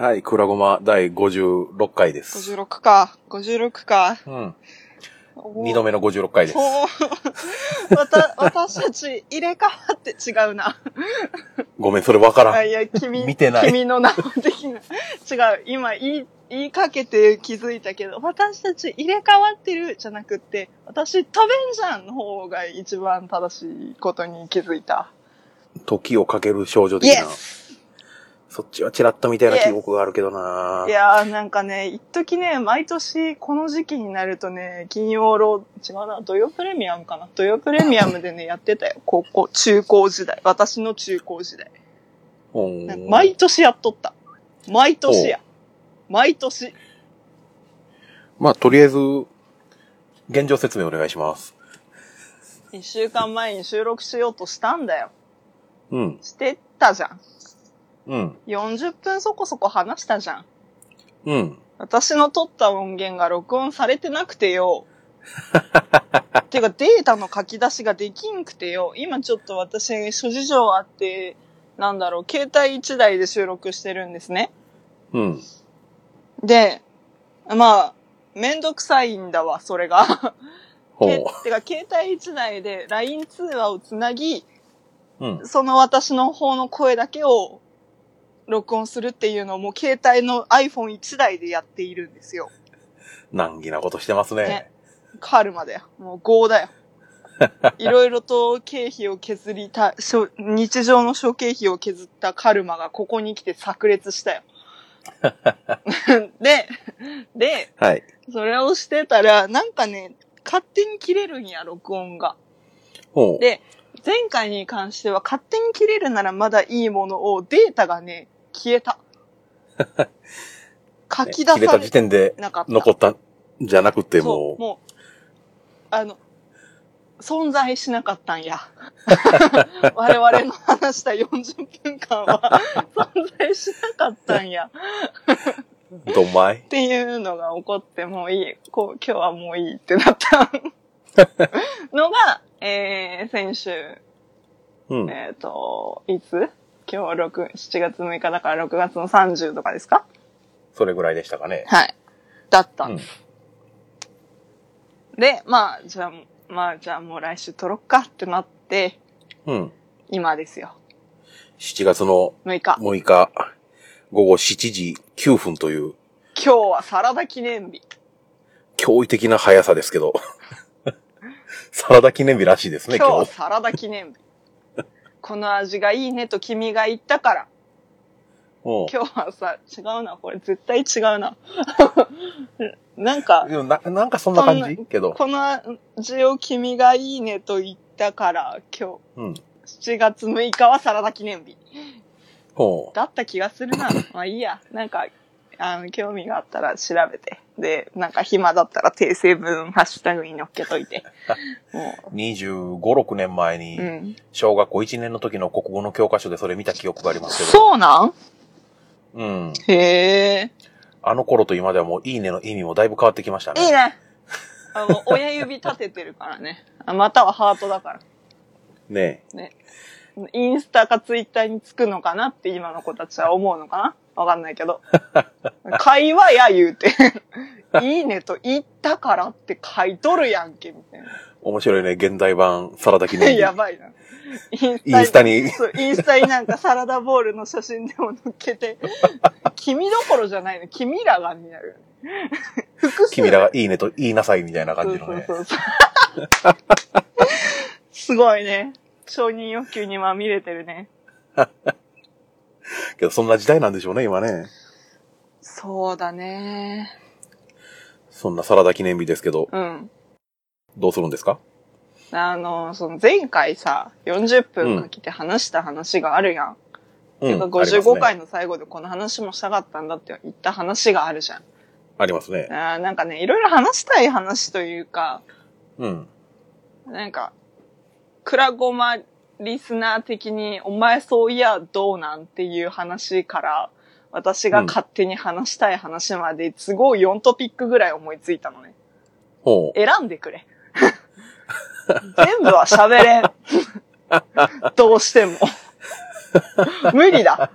はい、くらごま第56回です。56か。56か。うん。お二度目の56回です。わ た、私たち入れ替わって違うな。ごめん、それわからん。あいや、君、見てない君の名を的な。違う。今言い、言いかけて気づいたけど、私たち入れ替わってるじゃなくって、私飛べんじゃんの方が一番正しいことに気づいた。時をかける少女的な。そっちはチラッとみたいな記憶があるけどないやーなんかね、一時ね、毎年この時期になるとね、金曜ロー、違うな、土曜プレミアムかな。土曜プレミアムでね、やってたよ。高校、中高時代。私の中高時代。毎年やっとった。毎年や。毎年。まあ、とりあえず、現状説明お願いします。一週間前に収録しようとしたんだよ。うん。してたじゃん。うん。40分そこそこ話したじゃん。うん。私の撮った音源が録音されてなくてよ。ていうかデータの書き出しができんくてよ。今ちょっと私諸事情あって、なんだろう、携帯1台で収録してるんですね。うん。で、まあ、めんどくさいんだわ、それが。ほけてか、携帯1台で LINE 通話をつなぎ、う。うん。その私の方の声だけを録音するっていうのをもう携帯の iPhone1 台でやっているんですよ。難儀なことしてますね。ねカルマだよ。もう5だよ。いろいろと経費を削りた、日常の諸経費を削ったカルマがここに来て炸裂したよ。で、で、はい。それをしてたら、なんかね、勝手に切れるんや、録音が。で、前回に関しては勝手に切れるならまだいいものをデータがね、消えた。書き出切れたされ時点でなかった。残ったんじゃなくてもそう、もう、あの、存在しなかったんや。我々の話した40分間は 存在しなかったんや。う、どんまい？っていうのが起こってもういい。こう、今日はもういいってなったのが、えー、先週、うん。えっ、と、いつ？今日6、7月6日だから6月の30とかですか？それぐらいでしたかね。はい。だったうんん。で、まあ、じゃあ、まあ、じゃあもう来週撮ろっかってなって、うん。今ですよ。7月の6日。6日、午後7時9分という今日はサラダ記念日。驚異的な速さですけど。サラダ記念日らしいですね、今日今日。はサラダ記念日。この味がいいねと君が言ったから。うん今日はさ、違うな。これ絶対違うな。なんか、ななんかそんな感じ？けど。この味を君がいいねと言ったから、今うん。日、7月6日はサラダ記念日。ほだった気がするな。まあいいや。なんか、あの、興味があったら調べて。で、なんか暇だったら訂正文ハッシュタグに乗っけといて。もう。25、6年前う、にう、ん。小学校1年の時の国語の教科書でそれ見た記憶がありますけど。そうなん？うん。へえ。あの頃と今ではもういいねの意味もだいぶ変わってきましたね。いいね。あの、親指立ててるからね。あまたはハートだから。ねね。インスタかツイッターにつくのかなって今の子たちは思うのかな？わかんないけど。会話や言うて。いいねと言ったからって書いとるやんけ、みたいな。面白いね、現代版サラダ記念日。やばいな。インインスタにインスタになんかサラダボールの写真でも載っけて、君どころじゃないの、君らがになる。複数君らがいいねと言いなさいみたいな感じのね。そうそうそう。すごいね。承認欲求にまみれてるね。けどそんな時代なんでしょうね、今ね。そうだね。そんなサラダ記念日ですけど、うん。どうするんですか？あの、その前回さ、40分かけて話した話があるやん。うん。てかあります55ね回の最後でこの話もしたかったんだって言った話があるじゃん。ありますね。あーなんかね、いろいろ話したい話というか、うん。なんか、クラゴマリスナー的に、お前そういやどうなんっていう話から、私が勝手に話したい話まで、都合4トピックぐらい思いついたのね。ほう。選んでくれ。全部は喋れん。どうしても。無理だ。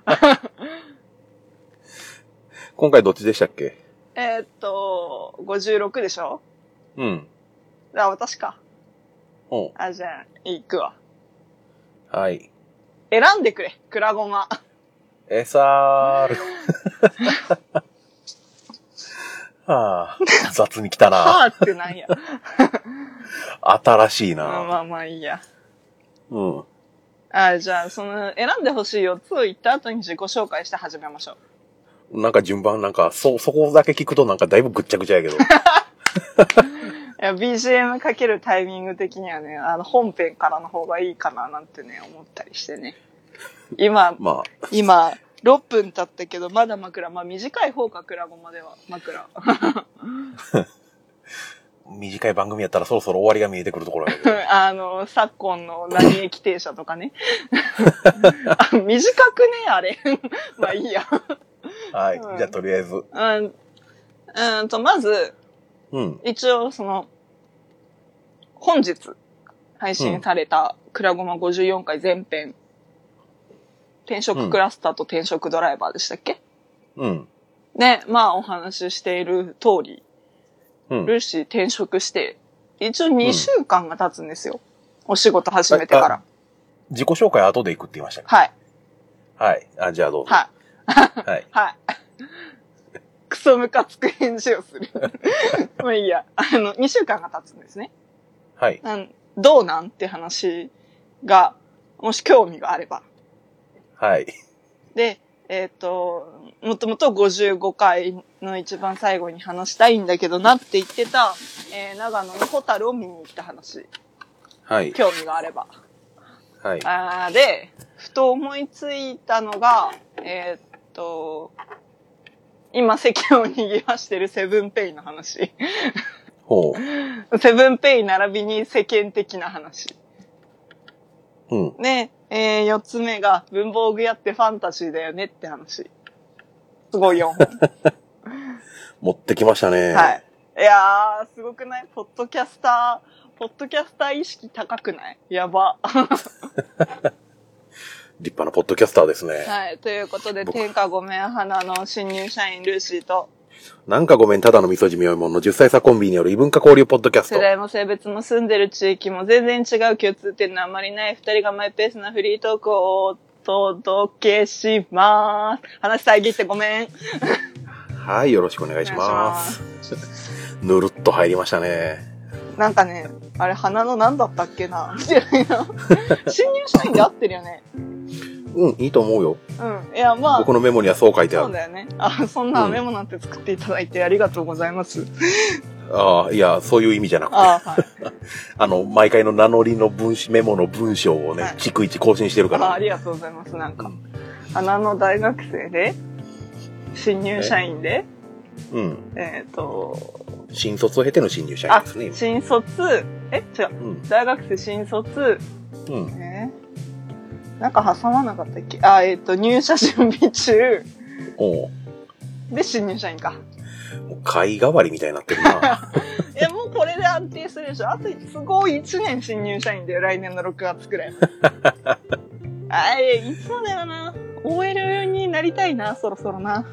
今回どっちでしたっけ？えーっと、56でしょ？うん。あ、私か。うん。あ、じゃあ、行くわ。はい。選んでくれ、クラゴマ。SR。はあ、雑に来たな。はあってなんや。新しいまあな。まあまあいいや。うん。あ、じゃあ、その、選んでほしい4つを言った後に自己紹介して始めましょう。なんか順番なんか、そ、そこだけ聞くとなんかだいぶぐっちゃぐちゃやけど。いや、BGM かけるタイミング的にはね、あの、本編からの方がいいかななんてね、思ったりしてね。今、まあ、今、6分経ったけど、まだ枕。まあ、短い方か、クラゴマでは。枕。短い番組やったらそろそろ終わりが見えてくるところやけど。あの、昨今の何駅停車とかね。あ 短くね、あれ。まあいいや。はい。うんじゃあとりあえず。うん、うんと、まず、うん。一応、その、本日、配信された、クラゴマ54回前編、転職クラスターと転職ドライバーでしたっけ、うん。で、まあお話ししている通り、うん。ルーシー転職して、一応2週間が経つんですよ。お仕事始めてから。自己紹介後で行くって言いましたっはい。けはい。あ、じゃあどうぞ。はい。はい。はい。クソムカつく返事をする。まあいいや。あの、2週間が経つんですね。はい。なんどうなんって話が、もし興味があれば。はい。で、えっ、と、もともと55回の一番最後に話したいんだけどなって言ってた、えー長野のホタルを見に行った話。はい。興味があれば。はい。あーで、ふと思いついたのが、えっ、と、今世間を賑わしてるセブンペイの話。ほセブンペイ並びに世間的な話。う。うん。で、えー、四つ目が文房具屋ってファンタジーだよねって話。すごい4本。持ってきましたね。はい。いやー、すごくない？ポッドキャスター、ポッドキャスター意識高くない？やば。立派なポッドキャスターですね。はい。ということで、僕天下ごめん花の新入社員ルーシーと、なんかごめん、ただの味噌汁妙いもんの10歳差コンビによる異文化交流ポッドキャスト世。代も性別も住んでる地域も全然違う共通点のあまりない二人がマイペースなフリートークをお届けします。話遮ってごめん。はい、よろしくお願いします。ぬるっと入りましたね。なんかね、あれ花の何だったっけなみたいな。新入社員で合ってるよね。うん、いいと思うよ。うん。いや、まあ。僕のメモにはそう書いてある。そうだよね。あ、そんなメモなんて作っていただいてありがとうございます。ああ、いや、そういう意味じゃなくて、あはい。あの、毎回の名乗りの文章、メモの文章をね、はい逐一更新してるかあら。ありがとうございます。なんかうん、花の大学生で、新入社員で、うん。えっ、と、新卒を経ての新入社員あですね。、新卒、え？違う。うん。大学生新卒、うん。えーなんか挟まなかったっけ？あ、えっ、と、入社準備中おうで新入社員か。もう貝代わりみたいになってるな。いや、もうこれで安定するでしょ。あと、都合1年新入社員で来年の6月くらい。あ、いやいつまではな。OL になりたいな、そろそろな。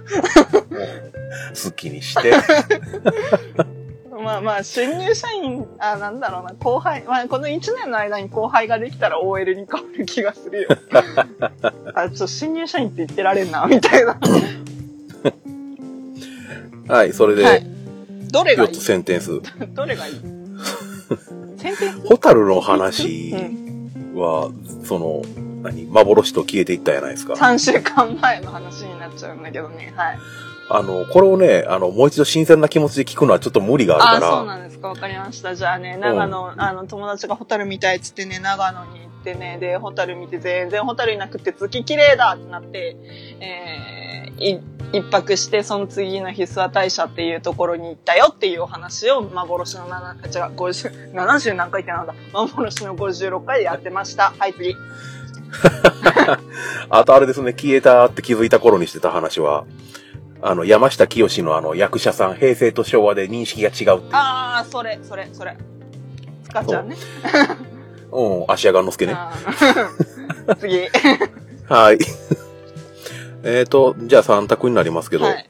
好きにして。まあまあ、新入社員、あ、なんだろうな、後輩、まあ、この1年の間に後輩ができたら OL に変わる気がするよ。あ、ちょっと新入社員って言ってられんな、みたいな。はい、それはいで、。4どれがいい？つセンテンス。どれがいい？先生ホタルの話うん。は、その、何、幻と消えていったじゃないですか。3週間前の話になっちゃうんだけどね。はい。あの、これをね、あの、もう一度新鮮な気持ちで聞くのはちょっと無理がああるから、そうなんですか。わかりました。じゃあね、長野、あの、友達がホタル見たいっつってね、長野に行ってね、で、ホタル見て全然ホタルいなくて月綺麗だってなって、えー、い一泊して、その次の日諏訪大社っていうところに行ったよっていうお話を、幻の7、違う、50、70何回ってなんだ幻の56回でやってました。はい、次。あとあれですね、消えたって気づいた頃にしてた話は、あの、山下清のあの、役者さん、平成と昭和で認識が違うっていう。あー、それ、それ、それ。つかちゃんね。うん、足上がんのすけね。次。はい。えっと、じゃあ3択になりますけど、はい。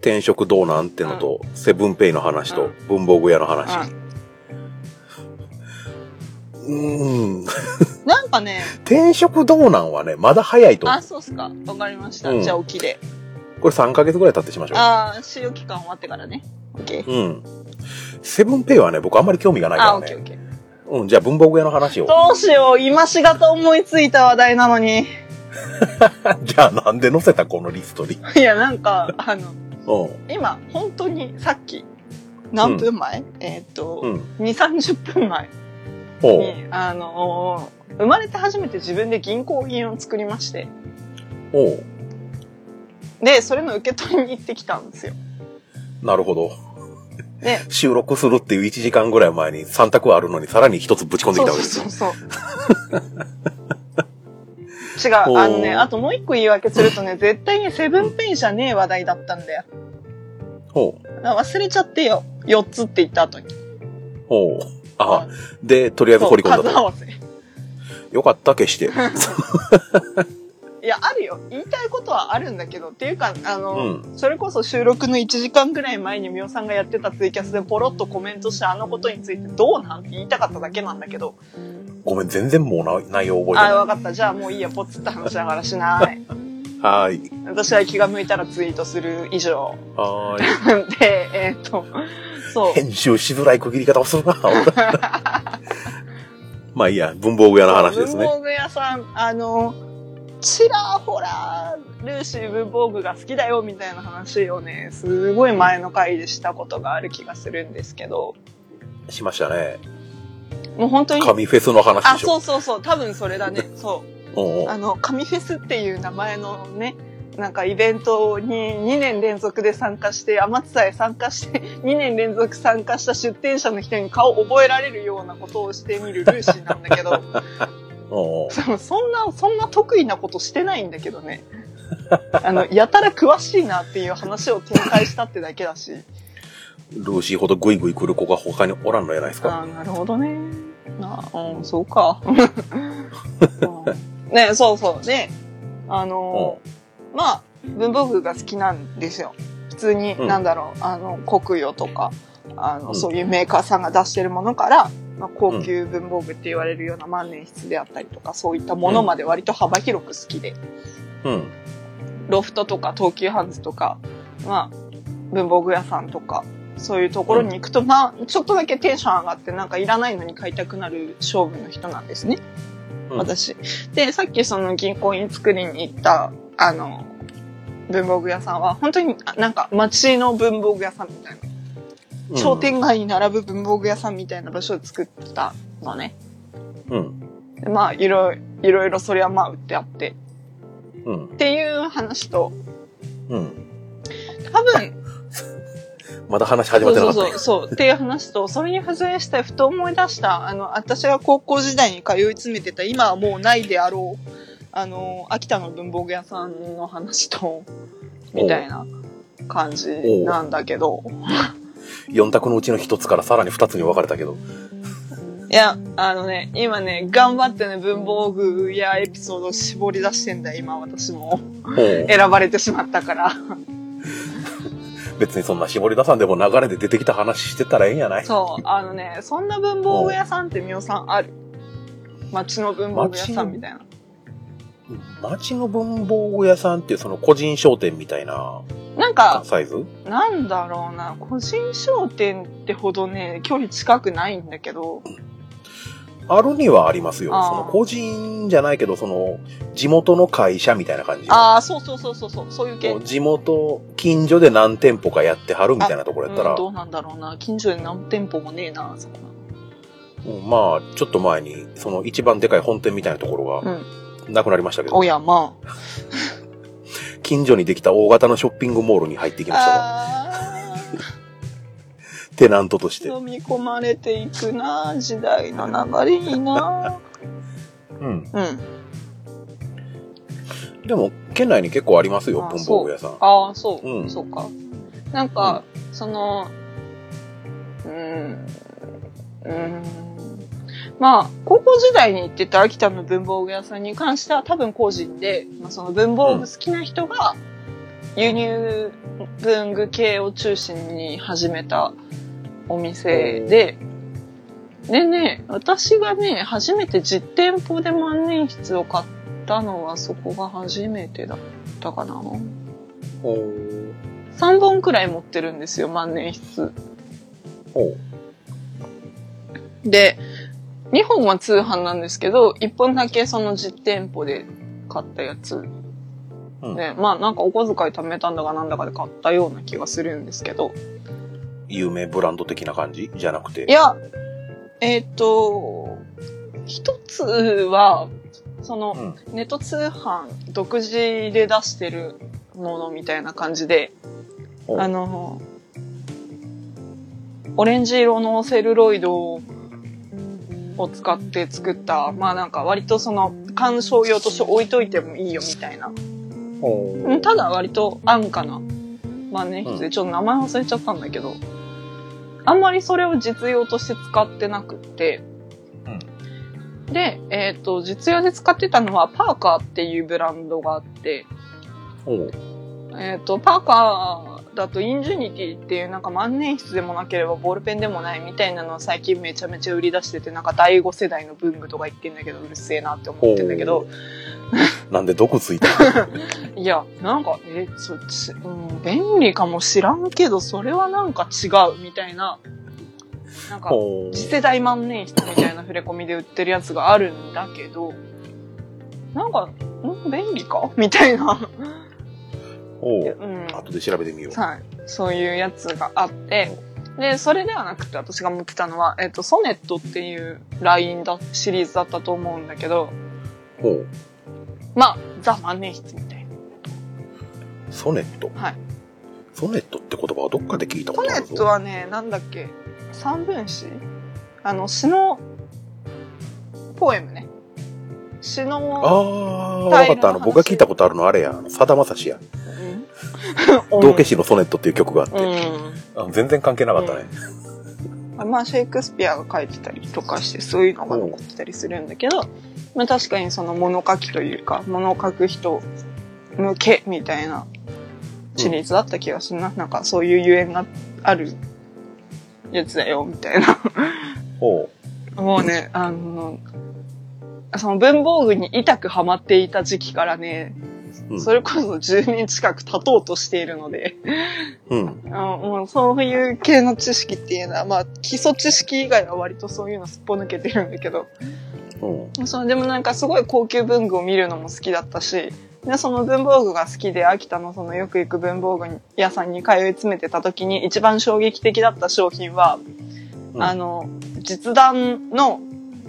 転職どうなんってのと、セブンペイの話と、文房具屋の話。うーん。なんかね、転職どうなんはね、まだ早いと思あ、そうっすか。わかりました。うんじゃあ、起きで。う。これ3ヶ月ぐらい経ってしましょう。ああ、使用期間終わってからね。OK。うん。セブンペイはね、僕あんまり興味がないあ、から OK、ね。OK。うん、じゃあ文房具屋の話を。どうしよう。今しがた思いついた話題なのに。じゃあなんで載せたこのリストに？いや、なんか、あの、うん。今、本当にさっき、何分前、えーっと、うん。2、30分前。に、あのー生まれて初めて自分で銀行印を作りまして、ほう。で、それの受け取りに行ってきたんですよ。なるほど。で、収録するっていう1時間ぐらい前に3択あるのにさらに1つぶち込んできたわけですよそう。そうそう。違おう、ーあのね、あともう一個言い訳するとね、絶対にセブンペイじゃねえ話題だったんだよ。ほう。あ忘れちゃってよ。4つって言った後に。ほう。あ、で、とりあえず掘り込んだ数合わせ。よかった、消して。いや、あるよ。言いたいことはあるんだけど、っていうか、あの、うんそれこそ収録の1時間ぐらい前にみおさんがやってたツイキャスでポロッとコメントしてあのことについてどうなんって言いたかっただけなんだけど、ごめん、全然もうな内容覚えてああ、ない。わかった。じゃあもういいや、ポツって話だからしない。はーい。私は気が向いたらツイートする以上。はーい。で、えーっと、そう。編集しづらい区切り方をするな。まあいいや、文房具屋の話ですね。文房具屋さん、あの、ちらほら、ルーシー文房具が好きだよみたいな話をね、すごい前の回でしたことがある気がするんですけど、しましたね。もう本当に、神フェスの話あ、でしょ。そうそうそう、多分それだね、そう。あの、神フェスっていう名前のね、なんかイベントに2年連続で参加して、天津さえ参加して、2年連続参加した出店者の人に顔覚えられるようなことをしてみるルーシーなんだけど、うんうんそそんな、そんな得意なことしてないんだけどね。あの、やたら詳しいなっていう話を展開したってだけだし。ルーシーほどグイグイ来る子が他におらんのやないですか。ああ、なるほどね。なあ、うん、そうか。うんね、そうそう。で、あのーまあ、文房具が好きなんですよ。普通に、うんなんだろう、あの、国用とか、あの、うんそういうメーカーさんが出してるものから、まあ、高級文房具って言われるような万年筆であったりとか、そういったものまで割と幅広く好きで、うん。ロフトとか東急ハンズとか、まあ、文房具屋さんとか、そういうところに行くと、まあ、ちょっとだけテンション上がって、なんかいらないのに買いたくなる勝負の人なんですね。うん私。で、さっきその銀行員作りに行った、あの、文房具屋さんは、本当にあなんか街の文房具屋さんみたいな、商店街に並ぶ文房具屋さんみたいな場所を作ったのね。うん。でまあ、いろいろ、いろいろそれはまあ売ってあって。うん。っていう話と、うん。多分、まだ話始まってなかったそうそう、そう。っていう話と、それに付随してふと思い出した、あの、私が高校時代に通い詰めてた、今はもうないであろう、あの、秋田の文房具屋さんの話と、みたいな感じなんだけど、4択のうちの1つからさらに2つに分かれたけど。いや、あのね、今ね、頑張ってね、文房具やエピソードを絞り出してんだよ、今私も。選ばれてしまったから。別にそんな絞り出さんでも流れで出てきた話してたらええんやない？そう、あのね、そんな文房具屋さんってみおさんある？街の文房具屋さんみたいな。町の文房具屋さんっていうその個人商店みたいななんか、サイズ？なんだろうな、個人商店ってほどね、距離近くないんだけど、あるにはありますよ。その個人じゃないけど、その地元の会社みたいな感じ。ああ、そうそうそうそうそう、そういう系。地元、近所で何店舗かやってはるみたいなところやったら、うん、どうなんだろうな。近所で何店舗もねえな、そこうんまあ、ちょっと前に、その一番でかい本店みたいなところな。がうん。なくなりましたけど、おや、ま近所にできた大型のショッピングモールに入ってきましたわ。あ。あ テナントとして。ー飲み込まれていくな、時代の流れにな。うん。うん。でも、県内に結構ありますよ、あ文房具屋さん。ああ、そう、うんそうか。なんか、その、うーん、うーん。まあ、高校時代に行ってた秋田の文房具屋さんに関しては多分個人で、まあ、その文房具好きな人が、輸入文具系を中心に始めたお店で、でね、私がね、初めて実店舗で万年筆を買ったのはそこが初めてだったかな。ほう。3本くらい持ってるんですよ、万年筆。ほう。で、2本は通販なんですけど、1本だけその実店舗で買ったやつ。うんで、まあなんかお小遣い貯めたんだかなんだかで買ったような気がするんですけど。有名ブランド的な感じ？じゃなくて。いや、えっ、と、一つは、その、うん。ネット通販独自で出してるものみたいな感じで、あの、オレンジ色のセルロイドを使って作った、まあなんか割とその鑑賞用として置いといてもいいよみたいな。ただ割と安価な万年筆で、ちょっと名前忘れちゃったんだけど、あんまりそれを実用として使ってなくって、で、えっ、と、実用で使ってたのはパーカーっていうブランドがあって。えっ、と、パーカーだとインジュニティっていうなんか万年筆でもなければボールペンでもないみたいなのを最近めちゃめちゃ売り出してて、なんか第5世代の文具とか言ってんだけど、うるせえなって思ってんだけど、なんで毒ついた？いや、なんか、え、そっち、うん、便利かもしらんけど、それはなんか違うみたいな、なんか。次世代万年筆みたいな触れ込みで売ってるやつがあるんだけど、なんか、ん便利か？みたいな。ほう。うん。後で調べてみよう。はい。そういうやつがあって、で、それではなくて私が持ってたのは、えっ、と、ソネットっていうラインだ、シリーズだったと思うんだけど、ほう。まあ、ザ万年筆みたいソネット？な。はい。ソネットって言葉はどっかで聞いたこソネとあるぞ。ットはね、なんだっけ、三分詞あの、詩の、ポエムね。詩の、ああ、わかった。あの、僕が聞いたことあるのあれや。さだまさしや。うん道化師のソネットっていう曲があって。うん。あ全然関係なかったね。まあ、シェイクスピアが書いてたりとかして、そういうのが残ってたりするんだけど、まあ確かにその物書きというか、物書く人向けみたいなシリーズだった気がするな。なんかそういうゆえんがあるやつだよ、みたいな。ほもうね、あの、その文房具に痛くハマっていた時期からね、うんそれこそ10年近く経とうとしているので、う。うん。あのもうそういう系の知識っていうのは、まあ基礎知識以外は割とそういうのすっぽ抜けてるんだけど、うん。そう、でもなんかすごい高級文具を見るのも好きだったし、で、その文房具が好きで、秋田のそのよく行く文房具屋さんに通い詰めてた時に一番衝撃的だった商品は、うんあの、実弾の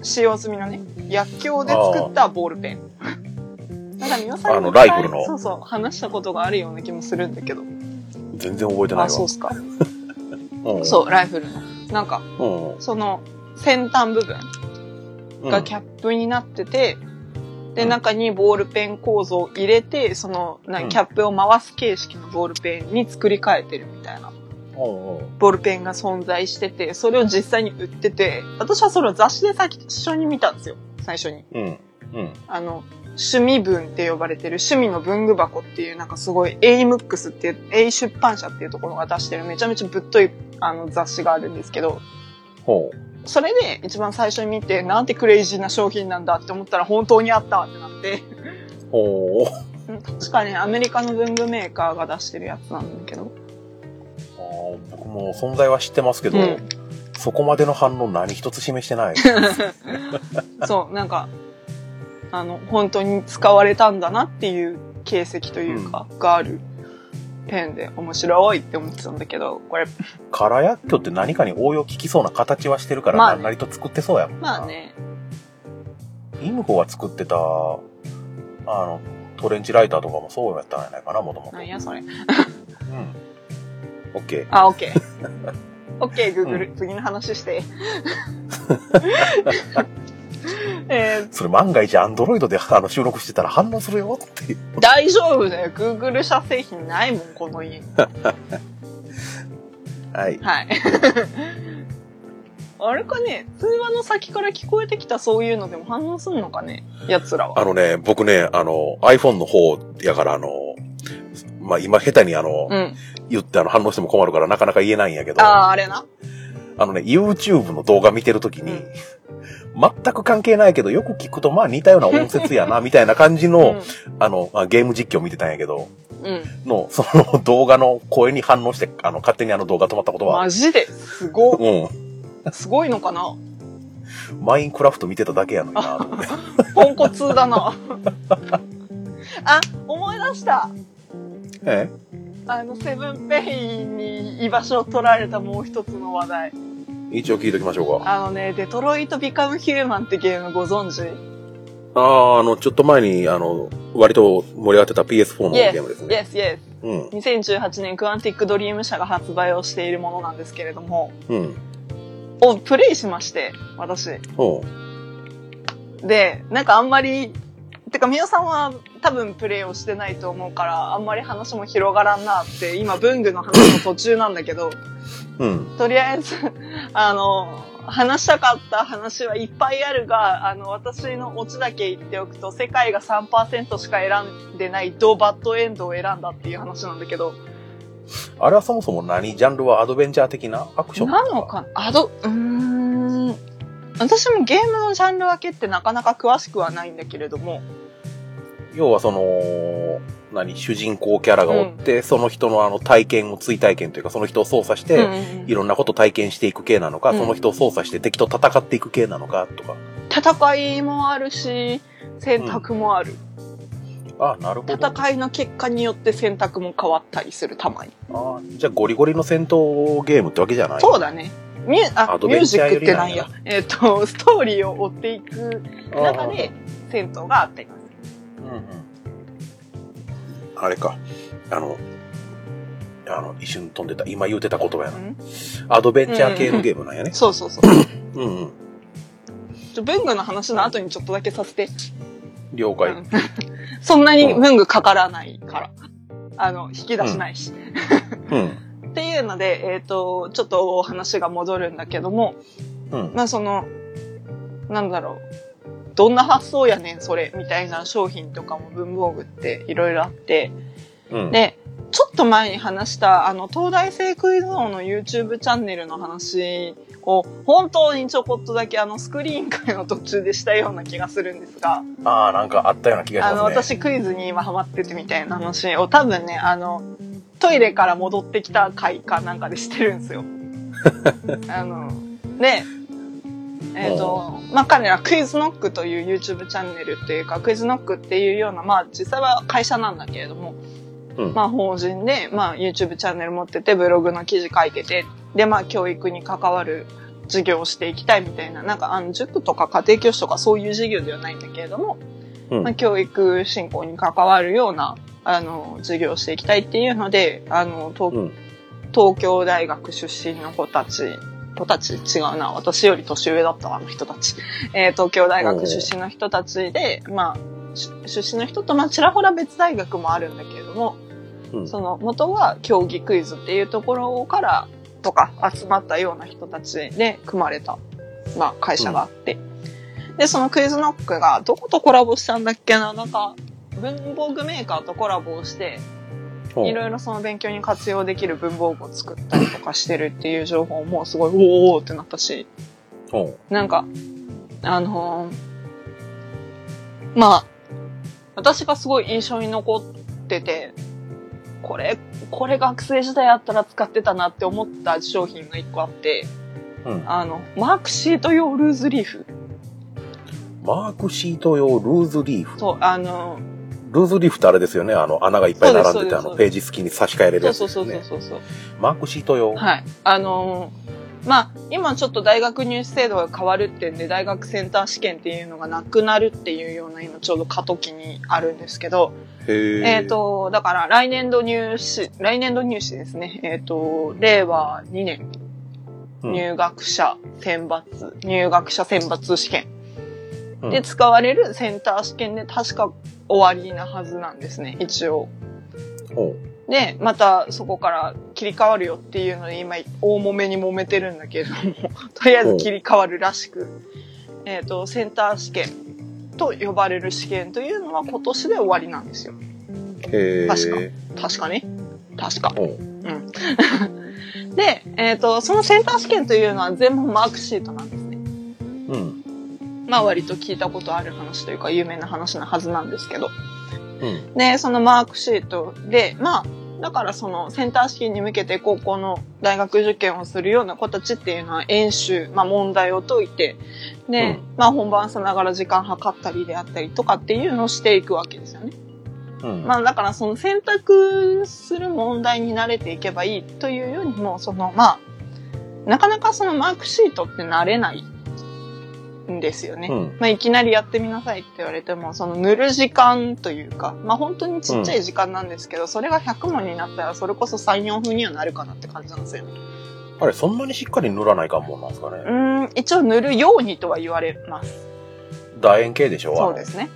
使用済みのね、薬莢で作ったボールペン。なんか皆さんにあのライフルのそうそう、話したことがあるような気もするんだけど。全然覚えてないわ。あ、そうっすか。うん。そう、ライフルの。なんか、うん。その、先端部分うん。がキャップになってて、で、うん中にボールペン構造を入れて、その、なうんキャップを回す形式のボールペンに作り変えてるみたいな、ボールペンが存在してて、それを実際に売ってて、私はそれを雑誌で最初に見たんですよ、最初に。うん。うん。あの、趣味文って呼ばれてる趣味の文具箱っていうなんかすごい A ムックスっていう A 出版社っていうところが出してるめちゃめちゃぶっといあの雑誌があるんですけど、ほそれで一番最初に見て、なんてクレイジーな商品なんだって思ったら本当にあったってなって、う。ほう。うん確かね、アメリカの文具メーカーが出してるやつなんだけど。あー僕も存在は知ってますけど、うんそこまでの反応何一つ示してない。そう、なんか、あの、本当に使われたんだなっていう形跡というか、があるペンで面白いって思ってたんだけど、これ、カラ薬莢って何かに応用効きそうな形はしてるから、まあね何なりと作ってそうやもんな。まあね、イムコが作ってた、あの、トレンチライターとかもそうやったんじゃないかな、もともと。なんやそれ。うん。オッケー。あ、オッケー。オッケー、グーグル。次の話して。えそれ万が一アンドロイドであの収録してたら反応するよって大丈夫だよ。グーグル社製品ないもん、この家に。はい。はい。あれかね通話の先から聞こえてきたそういうのでも反応すんのかね奴らは。あのね、僕ね、あの、iPhone の方やから、あの、まあ今下手にあの、うん。言ってあの反応しても困るからなかなか言えないんやけど、あああ、あれな。のね、YouTube の動画見てるときに、うん全く関係ないけど、よく聞くとまあ似たような音節やな、みたいな感じの、あの、まあゲーム実況見てたんやけど、うん。うん。の、その動画の声に反応して、あの、勝手にあの動画止まったことは、マジですご、うん。すごいのかな？マインクラフト見てただけやのにな、と思って。ポンコツだな。あ、思い出した。え？あの、セブンペインに居場所を取られたもう一つの話題。一応聞いときましょうか。あのね、デトロイト・ビカム・ヒューマンってゲームご存知？ああ、あの、ちょっと前に、あの、割と盛り上がってた PS4 のゲームですね。Yes, yes. うん。2018年クアンティックドリーム社が発売をしているものなんですけれども、うん。をプレイしまして、私。で、なんかあんまり、てか、みおさんは多分プレイをしてないと思うから、あんまり話も広がらんなって、今、文具の話の途中なんだけど、うん。とりあえず、あの、話したかった話はいっぱいあるが、あの、私のオチだけ言っておくと、世界が3%しか選んでないドバッドエンドを選んだっていう話なんだけど、あれはそもそも何ジャンルはアドベンチャー的なアクション？なのかアド、うーん。私もゲームのジャンル分けってなかなか詳しくはないんだけれども、要はその、何主人公キャラがおって、その人のあの体験を追体験というか、その人を操作して、うんうんうんいろんなこと体験していく系なのか、うんその人を操作して敵と戦っていく系なのか、とか。戦いもあるし、選択もある。あなるほど。戦いの結果によって選択も変わったりする、たまに。あじゃあゴリゴリの戦闘ゲームってわけじゃない？そうだね。ミュあミュージックってなんや？えっ、と、ストーリーを追っていくあ中で戦闘があっています。うんうんあれか。あの、あの、一瞬飛んでた、今言うてた言葉やな。うんアドベンチャー系のゲームなんやね。そうそうそう。うんうん。ちょ文具の話の後にちょっとだけさせて。了解。うん そんなに文具かからないから。あの、引き出しないし。うん。っていうので、えっ、と、ちょっとお話が戻るんだけども、うん。まあその、なんだろう。どんな発想やねん、それ、みたいな商品とかも文房具っていろいろあって。うん。で、ちょっと前に話した、あの、東大生クイズ王の YouTube チャンネルの話を、本当にちょこっとだけあの、スクリーン会の途中でしたような気がするんですが、ああ、なんかあったような気がしあの、ますね。私クイズに今ハマっててみたいな話を多分ね、あの、トイレから戻ってきた回かなんかでしてるんですよ。あの、で、えっ、と、まあ、彼らクイズノックという YouTube チャンネルっていうか、クイズノックっていうような、まあ、実際は会社なんだけれども、うん。まあ、法人で、まあ、YouTube チャンネル持ってて、ブログの記事書いてて、で、まあ、教育に関わる授業をしていきたいみたいな、なんか、あの、塾とか家庭教師とかそういう授業ではないんだけれども、うん。まあ、教育振興に関わるような、あの、授業をしていきたいっていうので、あの、東うん。東京大学出身の子たち、子たち違うな。私より年上だったわあの人たち。えー東京大学出身の人たちで、まあ、し出身の人と、まあ、ちらほら別大学もあるんだけれども、うん。その元は競技クイズっていうところから、とか集まったような人たちで組まれた、まあ、会社があって。で、そのクイズノックがどことコラボしたんだっけな？なんか、文房具メーカーとコラボをして、いろいろその勉強に活用できる文房具を作ったりとかしてるっていう情報もすごい、おーおーってなったし、ほなんか、あのーまあ、私がすごい印象に残ってて、これ、これ学生時代あったら使ってたなって思った商品が一個あって、う。うん。あの、マークシート用ルーズリーフ。マークシート用ルーズリーフ。そう、あの、ルーズリーフってあれですよね。あの、穴がいっぱい並んでて、あの、ページ付きに差し替えれるそうそうやつですよね。そうそうそう。マークシート用。はい。あのーまあ、今ちょっと大学入試制度が変わるってんで、大学センター試験っていうのがなくなるっていうような今ちょうど過渡期にあるんですけど、へえ。えっ、と、だから来年度入試、来年度入試ですね。えっ、と、令和2年うん、入学者選抜、入学者選抜試験うんで使われるセンター試験で確か終わりなはずなんですね、一応。ほで、またそこから切り替わるよっていうので今大揉めに揉めてるんだけれども、とりあえず切り替わるらしく、えっ、と、センター試験と呼ばれる試験というのは今年で終わりなんですよ。うへえ。確確かね。確か。おううん。で、えっ、と、そのセンター試験というのは全部マークシートなんですね。うん。まあ割と聞いたことある話というか有名な話なはずなんですけど。うん。で、そのマークシートで、まあ、だからそのセンター試験に向けて高校の大学受験をするような子たちっていうのは演習、まあ問題を解いて、で、うんまあ本番さながら時間計ったりであったりとかっていうのをしていくわけですよね。うん。まあだからその選択する問題に慣れていけばいいというよりも、そのまあ、なかなかそのマークシートって慣れないんですよね。うん。まあいきなりやってみなさいって言われても、その塗る時間というか、まあ本当にちっちゃい時間なんですけど、それが100問になったらそれこそ3、4分にはなるかなって感じなんですよね。あれ、そんなにしっかり塗らないかんもんなんですかね。うーん、一応塗るようにとは言われます。楕円形でしょそうですね。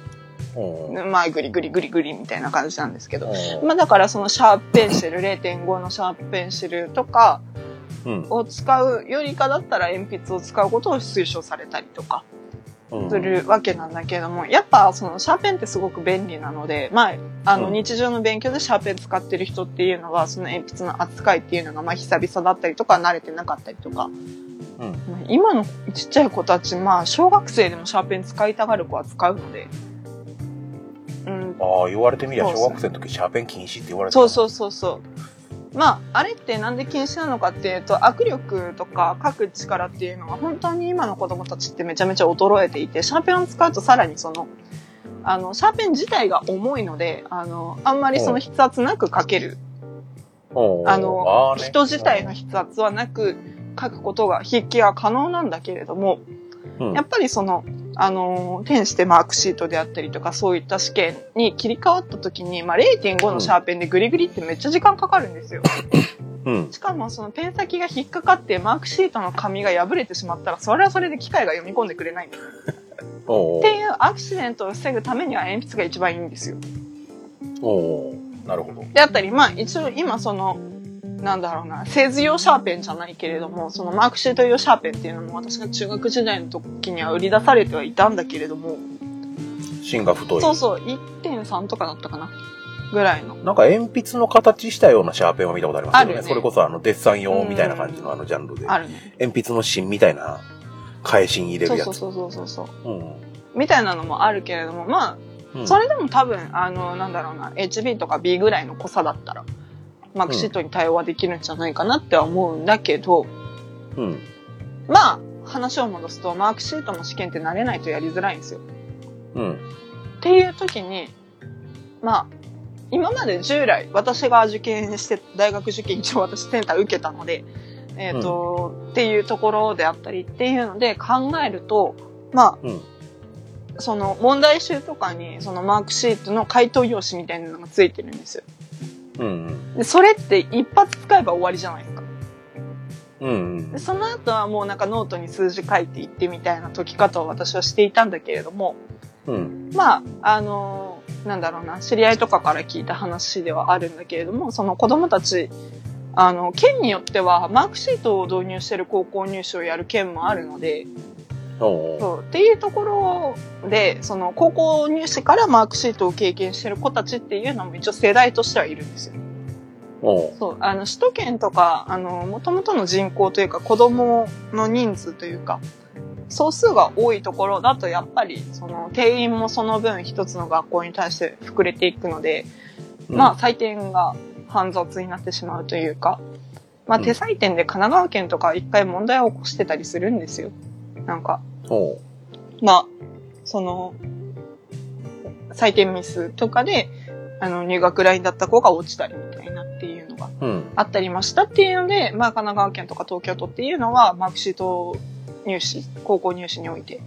うん。うん。まあグリグリグリグリみたいな感じなんですけど。まあだからそのシャープペンシル、0.5のシャープペンシルとかうん。を使うよりかだったら鉛筆を使うことを推奨されたりとかうん。するわけなんだけども、やっぱそのシャーペンってすごく便利なので、まあ、あのうん。日常の勉強でシャーペン使ってる人っていうのは、その鉛筆の扱いっていうのがまあ久々だったりとか慣れてなかったりとか、うん。まあ今のちっちゃい子たち、まあ小学生でもシャーペン使いたがる子は使うので、うん、ああ、言われてみりゃ、小学生の時シャーペン禁止って言われてそうそうそうそう。まあ、あれってなんで禁止なのかっていうと、握力とか書く力っていうのが本当に今の子供たちってめちゃめちゃ衰えていて、シャーペンを使うとさらにその、あの、シャーペン自体が重いので、あの、あんまりその筆圧なく書ける。あの人自体の筆圧はなく書くことが、筆記が可能なんだけれども、うん。やっぱりその、あの、転してマークシートであったりとか、そういった試験に切り替わった時に、まあ、0.5のシャーペンでグリグリってめっちゃ時間かかるんですよ。うん。しかもそのペン先が引っかかってマークシートの紙が破れてしまったら、それはそれで機械が読み込んでくれないんです。っていうアクシデントを防ぐためには鉛筆が一番いいんですよ。おーなるほど。であったり、まあ一応今その、なんだろうな、製図用シャーペンじゃないけれども、そのマークシート用シャーペンっていうのも私が中学時代の時には売り出されてはいたんだけれども、芯が太い。そうそう、1.3とかだったかなぐらいの。なんか鉛筆の形したようなシャーペンを見たことありますよね。ねそれこそあの、デッサン用みたいな感じのあのジャンルで。あるね。鉛筆の芯みたいな、返しに入れるやつ。そうそうそうそうそうそう。うん。みたいなのもあるけれども、まあ、うんそれでも多分、あの、なんだろうな、HB とか B ぐらいの濃さだったら、マークシートに対応はできるんじゃないかなっては思うんだけど、うん。まあ、話を戻すと、マークシートの試験って慣れないとやりづらいんですよ。うん。っていう時に、まあ、今まで従来、私が受験して、大学受験一応私センター受けたので、えっ、と、っていうところであったりっていうので考えると、まあ、うん。その問題集とかにそのマークシートの回答用紙みたいなのがついてるんですよ。うん。で、それって一発使えば終わりじゃないですか。うん。うんで、。その後はもうなんかノートに数字書いていってみたいな解き方を私はしていたんだけれども、うん。まあ、あのーなんだろうな、知り合いとかから聞いた話ではあるんだけれども、その子供たち、あの、県によってはマークシートを導入してる高校入試をやる県もあるので、そう。っていうところで、その高校入試からマークシートを経験してる子たちっていうのも一応世代としてはいるんですよ。そう、あの、首都圏とか、あの、元々の人口というか、子供の人数というか、総数が多いところだと、やっぱり、その、定員もその分一つの学校に対して膨れていくので、まあ、採点が煩雑になってしまうというか、まあ、うん。手採点で神奈川県とか一回問題を起こしてたりするんですよ。なんか、まあ、その、採点ミスとかで、あの、入学ラインだった子が落ちたりみたいなっていうのがうん。あったりましたっていうので、まあ、神奈川県とか東京都っていうのは、マークシート入試、高校入試において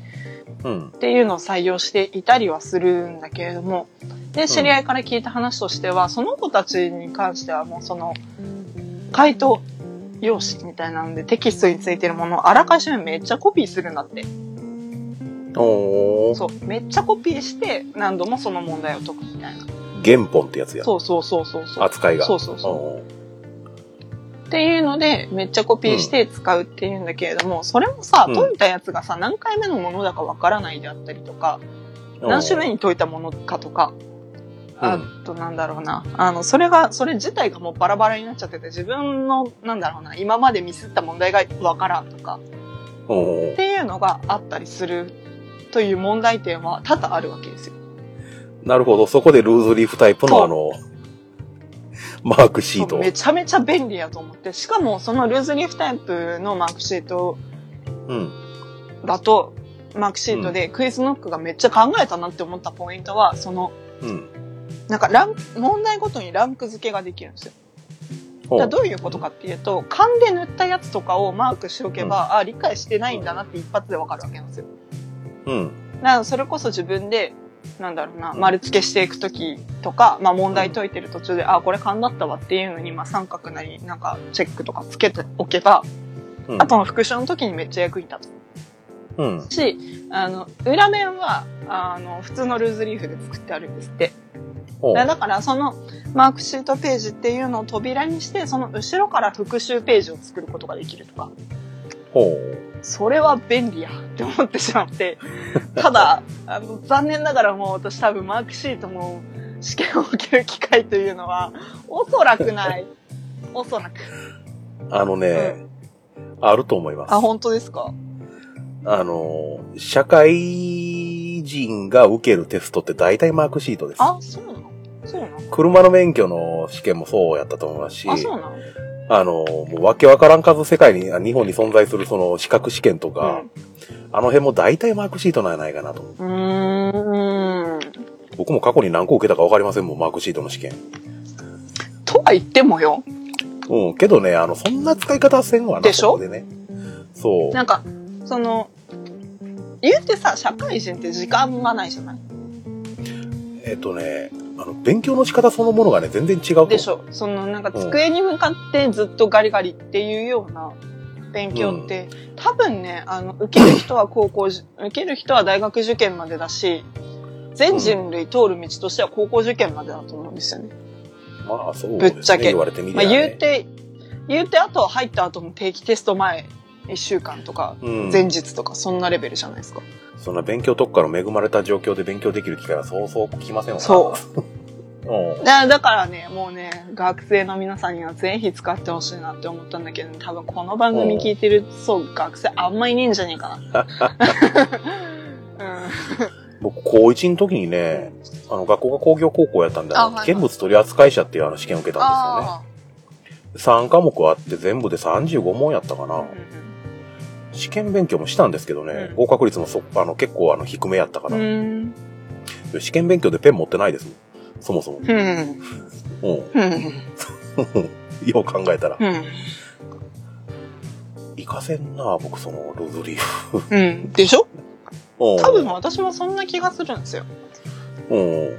うん。っていうのを採用していたりはするんだけれども、で、知り合いから聞いた話としては、その子たちに関してはもうその、回答用紙みたいなのでテキストについてるものをあらかじめめっちゃコピーするんだって。おーそう。めっちゃコピーして何度もその問題を解くみたいな。原本ってやつや。そうそうそうそうそう。扱いが。そうそうそう。おっていうので、めっちゃコピーして使うっていうんだけれども、それもさ、うん解いたやつがさ、何回目のものだかわからないであったりとか、ー何種類に解いたものかとか、あとなんだろうな。あの、それが、それ自体がもうバラバラになっちゃってて、自分の、なんだろうな、今までミスった問題がわからんとか、おっていうのがあったりするという問題点は多々あるわけですよ。なるほど。そこでルーズリーフタイプのあの、マークシート。めちゃめちゃ便利やと思って。しかもそのルーズリーフタイプのマークシートうん。だと、マークシートでクイズノックがめっちゃ考えたなって思ったポイントは、その、うん。なんかランク、問題ごとにランク付けができるんですよ。ほだどういうことかっていうと、勘で塗ったやつとかをマークしておけば、あ、理解してないんだなって一発でわかるわけなんですよ。うん。だからそれこそ自分で、なんだろうな、丸付けしていくときとか、まあ問題解いてる途中で、あ、これ勘だったわっていうのに、まあ三角なり、なんかチェックとかつけておけば、うん。あとの復習の時にめっちゃ役に立うん。つし、あの、裏面は、あの、普通のルーズリーフで作ってあるんですって。だからそのマークシートページっていうのを扉にして、その後ろから復習ページを作ることができるとか。ほう。それは便利やって思ってしまって。ただ、あの、残念ながらもう私多分マークシートも試験を受ける機会というのは、おそらくない。おそらく。あのね、あると思います。あ、本当ですか？あの、社会人が受けるテストって大体マークシートです。あ、そうなの？そうなの？車の免許の試験もそうやったと思いますし、あ、そうなの？あの、もうわけわからん数世界に、あ日本に存在するその資格試験とか、あの辺も大体マークシートなんやないかなと。うん。うーん。僕も過去に何個受けたかわかりませんもん、マークシートの試験。とは言ってもよ。うん、けどね、あの、そんな使い方はせんわな、でしょ？でね。そう。なんか、その、言うてさ、社会人って時間がないじゃない？えっとね、あの、勉強の仕方そのものがね、全然違う。でしょそのなんか机に向かってずっとガリガリっていうような勉強って、多分ね、あの、受ける人は高校じ、受ける人は大学受験までだし、全人類通る道としては高校受験までだと思うんですよね。まあ、そうですね。ぶっちゃけ言われてみりまあゃ、ね。言うて、言うてあとは入った後も定期テスト前、1週間とか、うん、前日とか、そんなレベルじゃないですか。そんな勉強特化の恵まれた状況で勉強できる機会はそうそう来ませんわな。。そう うん。だだからね、もうね、学生の皆さんにはぜひ使ってほしいなって思ったんだけど、多分この番組聞いてる、そう、学生あんまいねえんじゃねえかな。僕、高1の時にね、あの、学校が工業高校やったんで、あのあはいはい危険物取扱者っていうあの試験を受けうん。たんですよね。3科目あって全部で35問やったかな。あー試験勉強もしたんですけどね、うん合格率もそあの結構あの低めやったから、うん。試験勉強でペン持ってないですもん。そもそも。うん。うん。うん。よう考えたら。うん。いかせんな、僕そのルーズリーフ。うん。でしょ？多多分私もそんな気がするんですよ。うん。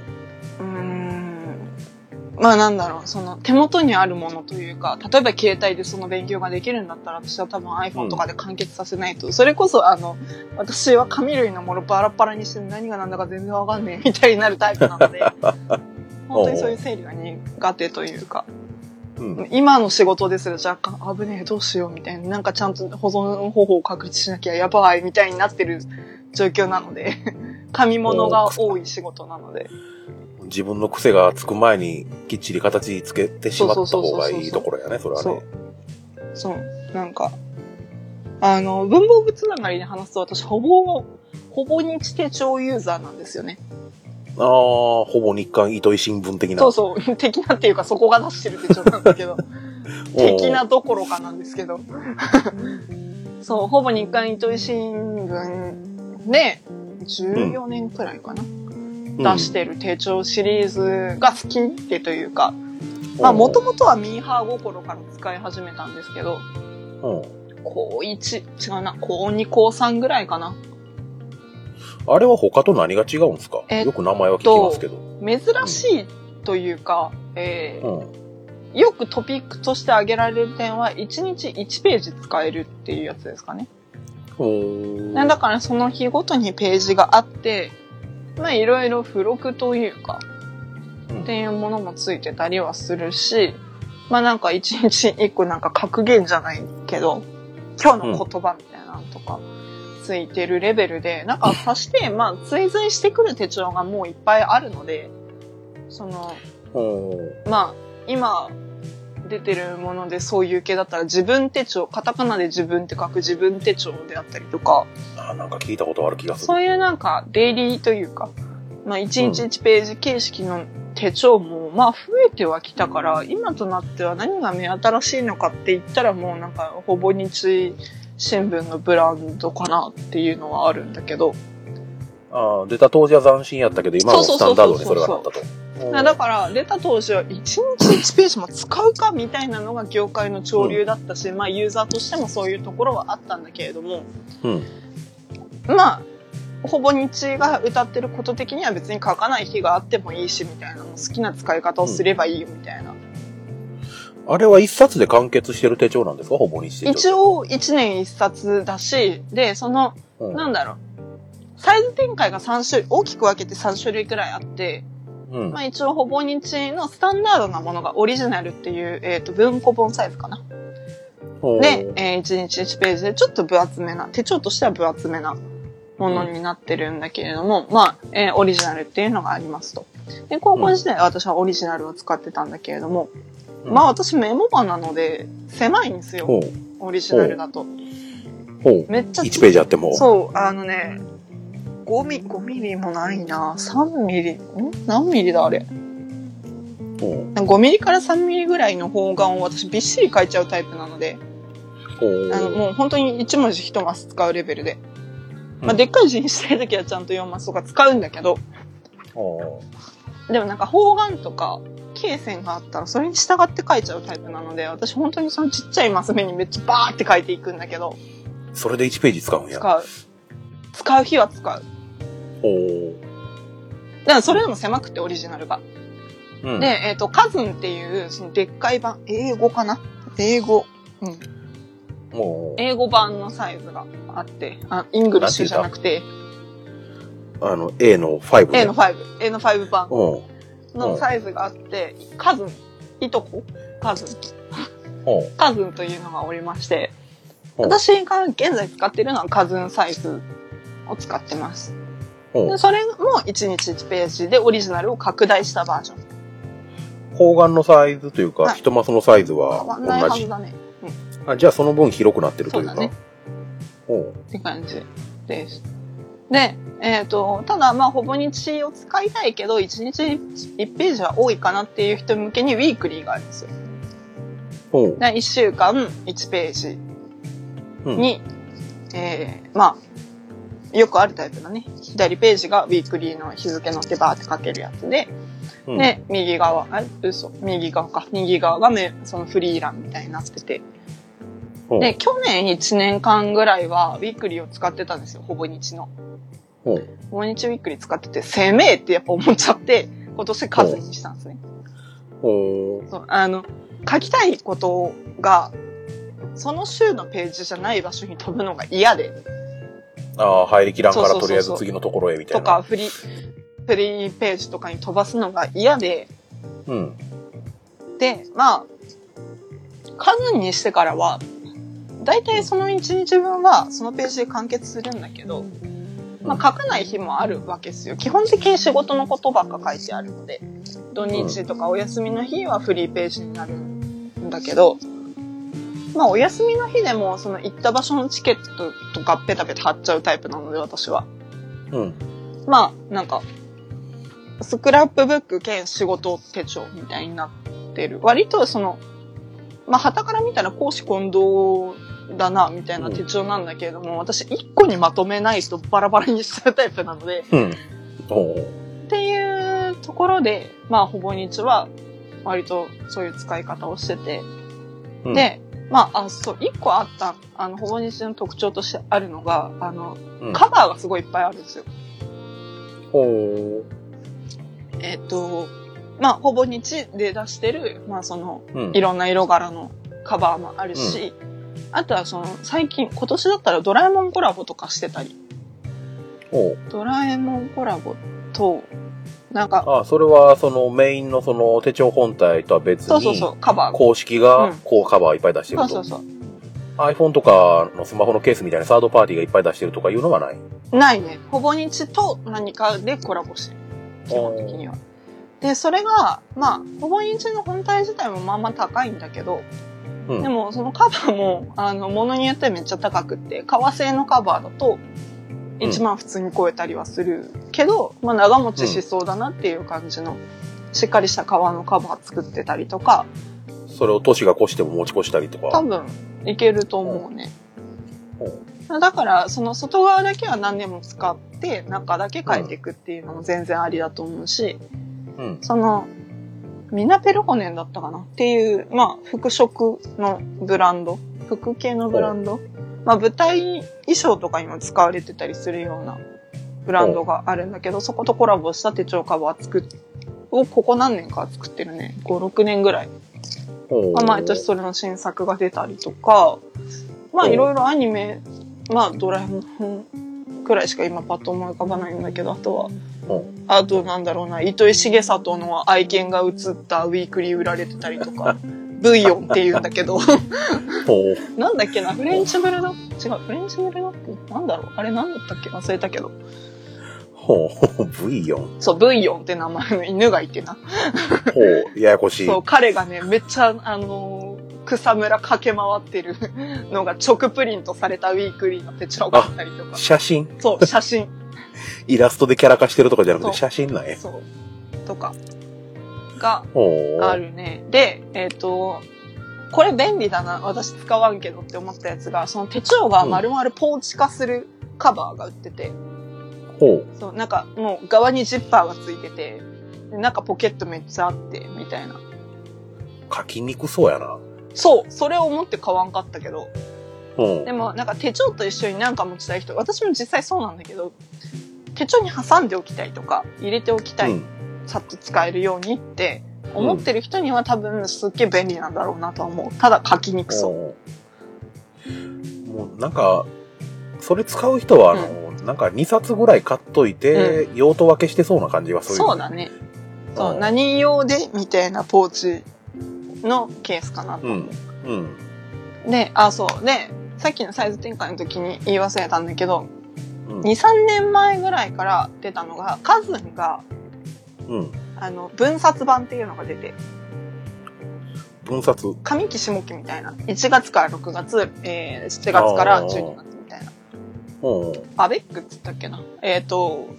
まあなんだろう、その手元にあるものというか、例えば携帯でその勉強ができるんだったら私は多分 iPhone とかで完結させないと、それこそあの、私は紙類のものバラバラにして何が何だか全然わかんねえ みたいになるタイプなので、本当にそういう整理が苦手というか、うん。今の仕事ですら若干危ねえどうしようみたいな、なんかちゃんと保存方法を確立しなきゃやばいみたいになってる状況なので、紙物が多い仕事なので。自分の癖がつく前にきっちり形つけてしまった方がいいところやね、それはね。。そう。なんか、あの、文房具つながりで話すと私、ほぼ、ほぼ日手帳ユーザーなんですよね。ああ、ほぼ日刊糸井新聞的な。そうそう。的なっていうか、そこが出してる手帳なんだけど。的などころかなんですけど。そう、ほぼ日刊糸井新聞で、14年くらいかな。うん出してる手帳シリーズが好きでというか、まあ、もともとはミーハー心から使い始めたんですけど、うん高1、違うな、高2、高3ぐらいかな。あれは他と何が違うんですか？えっとよく名前は聞きますけど。珍しいというか、えーうん。よくトピックとして挙げられる点は、1日1ページ使えるっていうやつですかね。だからその日ごとにページがあって、まあいろいろ付録というか、うんっていうものもついてたりはするし、まあなんか一日一個なんか格言じゃないけど、今日の言葉みたいなのとかついてるレベルで、なんか足して、まあ追随してくる手帳がもういっぱいあるので、その、うん。まあ、今出てるものでそういう系だったら自分手帳、カタカナで自分って書く自分手帳であったりとか、あ、なんか聞いたことある気がする。そういうなんかデイリーというか、まあ1日1ページ形式の手帳も、まあ増えてはきたから、今となっては何が目新しいのかって言ったらもうなんかほぼ日新聞のブランドかなっていうのはあるんだけど、あ出た当時は斬新やったけど、今のスタンダードにそれがなったと。うんだから出た当時は1日1ページも使うかみたいなのが業界の潮流だったし、まあユーザーとしてもそういうところはあったんだけれども、うん。まあ、ほぼ日が歌ってること的には別に書かない日があってもいいしみたいな、好きな使い方をすればいいよみたいな。あれは一冊で完結してる手帳なんですか？ほぼ日。一応1年1冊だし、で、その、うん、なんだろう、サイズ展開が3種類、大きく分けて3種類くらいあって、うんまあ一応ほぼ日のスタンダードなものがオリジナルっていう、えっ、と、文庫本サイズかな。で、えー1日1ページでちょっと分厚めな、手帳としては分厚めなものになってるんだけれども、まあ、えーオリジナルっていうのがありますと。で、高校時代は私はオリジナルを使ってたんだけれども、うんまあ私メモ版なので狭いんですよ。オリジナルだと。めっちゃ1ページあっても。そう、あのね、5ミリ、5ミリもないな。3ミリ、ん？何ミリだあれ？ほう。5ミリから3ミリぐらいの方眼を私びっしり書いちゃうタイプなので。あの、もう本当に1文字1マス使うレベルで。まあ、うんでっかい字にしてるときはちゃんと4マスとか使うんだけど、ほでもなんか方眼とか、罫線があったらそれに従って書いちゃうタイプなので、私本当にそのちっちゃいマス目にめっちゃバーって書いていくんだけど、う。それで1ページ使うんや。使う。使う日は使う。ほう。だからそれでも狭くてオリジナルが。うん。で、えっ、と、カズンっていう、そのでっかい版、英語かな？英語。うん。もう、 A5版のサイズがあって、あ、イングリッシュじゃなくて、あの、A の5ね。A の5、A の5版うん。のサイズがあって、 cousin、いとこ？ cousin。ほ cousin というのがおりまして、うん私が現在使っているのは cousin サイズを使ってます。でう。それも1日1ページでオリジナルを拡大したバージョン。方眼のサイズというか、はい一マスのサイズ変はわんないは同じ。ずだね。あ、じゃあその分広くなってるというか。そうだねほって感じです。で、えっ、と、ただまあほぼ日を使いたいけど、1日1ページは多いかなっていう人向けにウィークリーがあるんですよ。う。ほう。で1週間1ページうん。に、えー、まあ、よくあるタイプだね。左ページがウィークリーの日付のってバーって書けるやつで、うん、で、右側、あ、嘘、右側か。右側がめそのフリーランみたいになってて。で、去年1年間ぐらいはウィークリーを使ってたんですよ、ほぼ日の。ほぼ日ウィークリー使ってて、せめえってやっぱ思っちゃって、今年数にしたんですね。そう、あの、書きたいことが、その週のページじゃない場所に飛ぶのが嫌で、ああ、入りきらんからとりあえず次のところへみたいとな。かフリー、フリーページとかに飛ばすのが嫌で、うん。で、まあ、数にしてからは、だいたいその1日分はそのページで完結するんだけど、まあ書かない日もあるわけですよ。基本的に仕事のことばっか書いてあるので、土日とかお休みの日はフリーページになるんだけど、まあお休みの日でもその行った場所のチケットとかペタペタ貼っちゃうタイプなので私は。うん。まあなんか、スクラップブック兼仕事手帳みたいになってる。割とその、まあ旗から見たら公私混同だな、みたいな手帳なんだけれども、私一個にまとめないとバラバラにしちゃうタイプなので、うん。ほっていうところで、まあほぼ日は割とそういう使い方をしてて、う。うん、で、まあ、あ、そう、一個あった、あの、ほぼ日の特徴としてあるのが、あの、うん、カバーがすごいいっぱいあるんですよ。ほえっ、と、まあ、ほぼ日で出してる、まあ、その、う。うん。いろんな色柄のカバーもあるし、あとはその、最近、今年だったらドラえもんコラボとかしてたり。ドラえもんコラボと、なんか、ああ、それはそのメインのその手帳本体とは別に、そうそうそう、カバーが。公式うがんこうカバーいっぱい出してると。そうそうそう。iPhone とかのスマホのケースみたいなサードパーティーがいっぱい出してるとかいうのはない。ないね。ほぼ日と何かでコラボしてる。基本的には。で、それが、まあ、ほぼインチの本体自体もまあまあ高いんだけど、うん。でもそのカバーも、あの、ものによってめっちゃ高くって、革製のカバーだと、1万普通に超えたりはするけど、まあ長持ちしそうだなっていう感じの、しっかりした革のカバー作ってたりとか、それを年が越しても持ち越したりとか。多分いけると思うね。うん。だから、その外側だけは何年も使って、中だけ変えていくっていうのも全然ありだと思うし、うん。その、ミナペルホネンだったかな？っていう、まあ、服飾のブランド、服系のブランド、まあ、舞台衣装とかにも使われてたりするようなブランドがあるんだけど、そことコラボした手帳カバー作っ、をここ何年か作ってるね。5、6年ぐらい。まあ、毎年それの新作が出たりとか、まあ、うんいろいろアニメ、まあ、ドラえもんくらいしか今パッと思い浮かばないんだけど、あとは、うんあとなんだろうな、糸井重里の愛犬が写ったウィークリー売られてたりとか、ブイヨンって言うんだけど。なんだっけな、フレンチブルド？違う、フレンチブルドッグなんだろう？あれなんだったっけ？忘れたけど。ほう。ブイヨン。そう、ブイヨンって名前の犬がいてな。ほう。ややこしい。そう、彼がね、めっちゃ、あのー草むら駆け回ってるのが直プリントされたウィークリーの手帳があったりとか。写真？そう、写真。イラストでキャラ化してるとかじゃなくて写真なんや。そう。とか。が。あるね。で、えっ、と、これ便利だな、私使わんけどって思ったやつが、その手帳が丸々ポーチ化するカバーが売ってて、ほう。そう、なんかもう側にジッパーがついてて、で中ポケットめっちゃあって、みたいな。書きにくそうやな。そう、それを思って買わんかったけど、ほでもなんか手帳と一緒になんか持ちたい人、私も実際そうなんだけど、手帳に挟んでおきたいとか、入れておきたい、うん。さっと使えるようにって思ってる人には多分すっげえ便利なんだろうなとは思う。ただ書きにくそう。もうなんか、それ使う人は、あの、なんか2冊ぐらい買っといて、用途分けしてそうな感じがする。そうだね。そう、うん何用でみたいなポーチのケースかなと思う。うん。で、あ、そう。で、さっきのサイズ展開の時に言い忘れたんだけど、うん。2、3年前ぐらいから出たのが、カズンが、うん。あの、分冊版っていうのが出て、分冊。上期下期みたいな。1月から6月、えー、7月から12月みたいな。ほアベックって言ったっけな。えっ、と、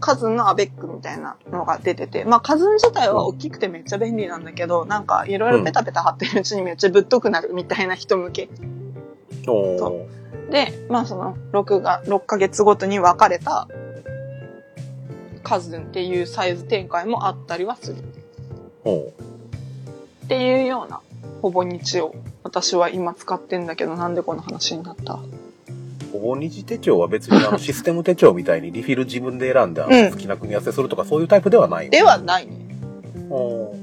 カズンのアベックみたいなのが出てて、まあカズン自体は大きくてめっちゃ便利なんだけど、なんかいろいろペタペタ貼ってるうちにめっちゃぶっとくなるみたいな人向け。うで、まあその6が、6ヶ月ごとに分かれたカズンっていうサイズ展開もあったりはする。ほっていうようなほぼ日を私は今使ってんだけど、なんでこの話になった？う。ほぼ日手帳は別にあのシステム手帳みたいにリフィル自分で選んだうん好きな組み合わせするとかそういうタイプではない。ではないね。ほう。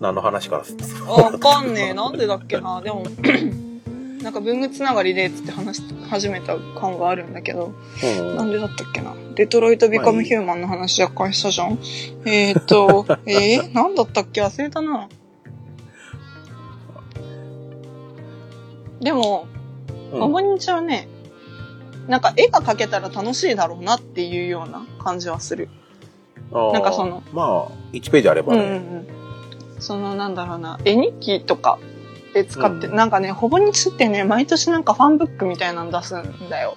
何の話からわかんねえ。なんでだっけな。でも、なんか文具つながりでつって話し始めた感があるんだけど、なほんでだったっけな？デトロイト・ビカム・ヒューマンの話若干したじゃん？えーっと、えー、なんだったっけ？忘れたな。でも、う。マモニチはね、なんか絵が描けたら楽しいだろうなっていうような感じはする。なんかそのまあ、1ページあればうんうんうね。ん。そのなんだろうな、絵日記とかで使って、うんなんかね、ほぼ日ってね、毎年なんかファンブックみたいなの出すんだよ。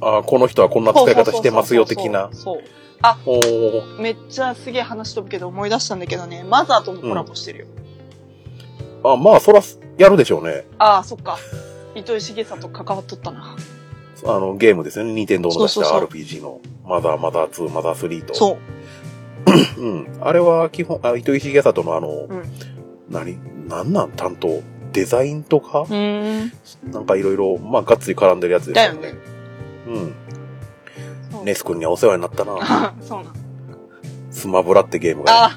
ああ、この人はこんな使い方してますよ、的な。そう。おーめっちゃすげえ話飛ぶけど思い出したんだけどね、マザーともコラボしてるよ。あ、まあ、そら、やるでしょうね。ああ、そっか。糸井重里関わっとったな。あの、ゲームですよね。任天堂の出した RPG の。マザー、マザー2、マザー3と。そう。う。うん。あれは基本、あ糸井重里のあの、ん何？なんなん？担当？デザインとか？ん。なんかいろいろ、まあ、がっつり絡んでるやつですだよね。うん。ネス君にはお世話になったな。あ そうなん。スマブラってゲームが、ね。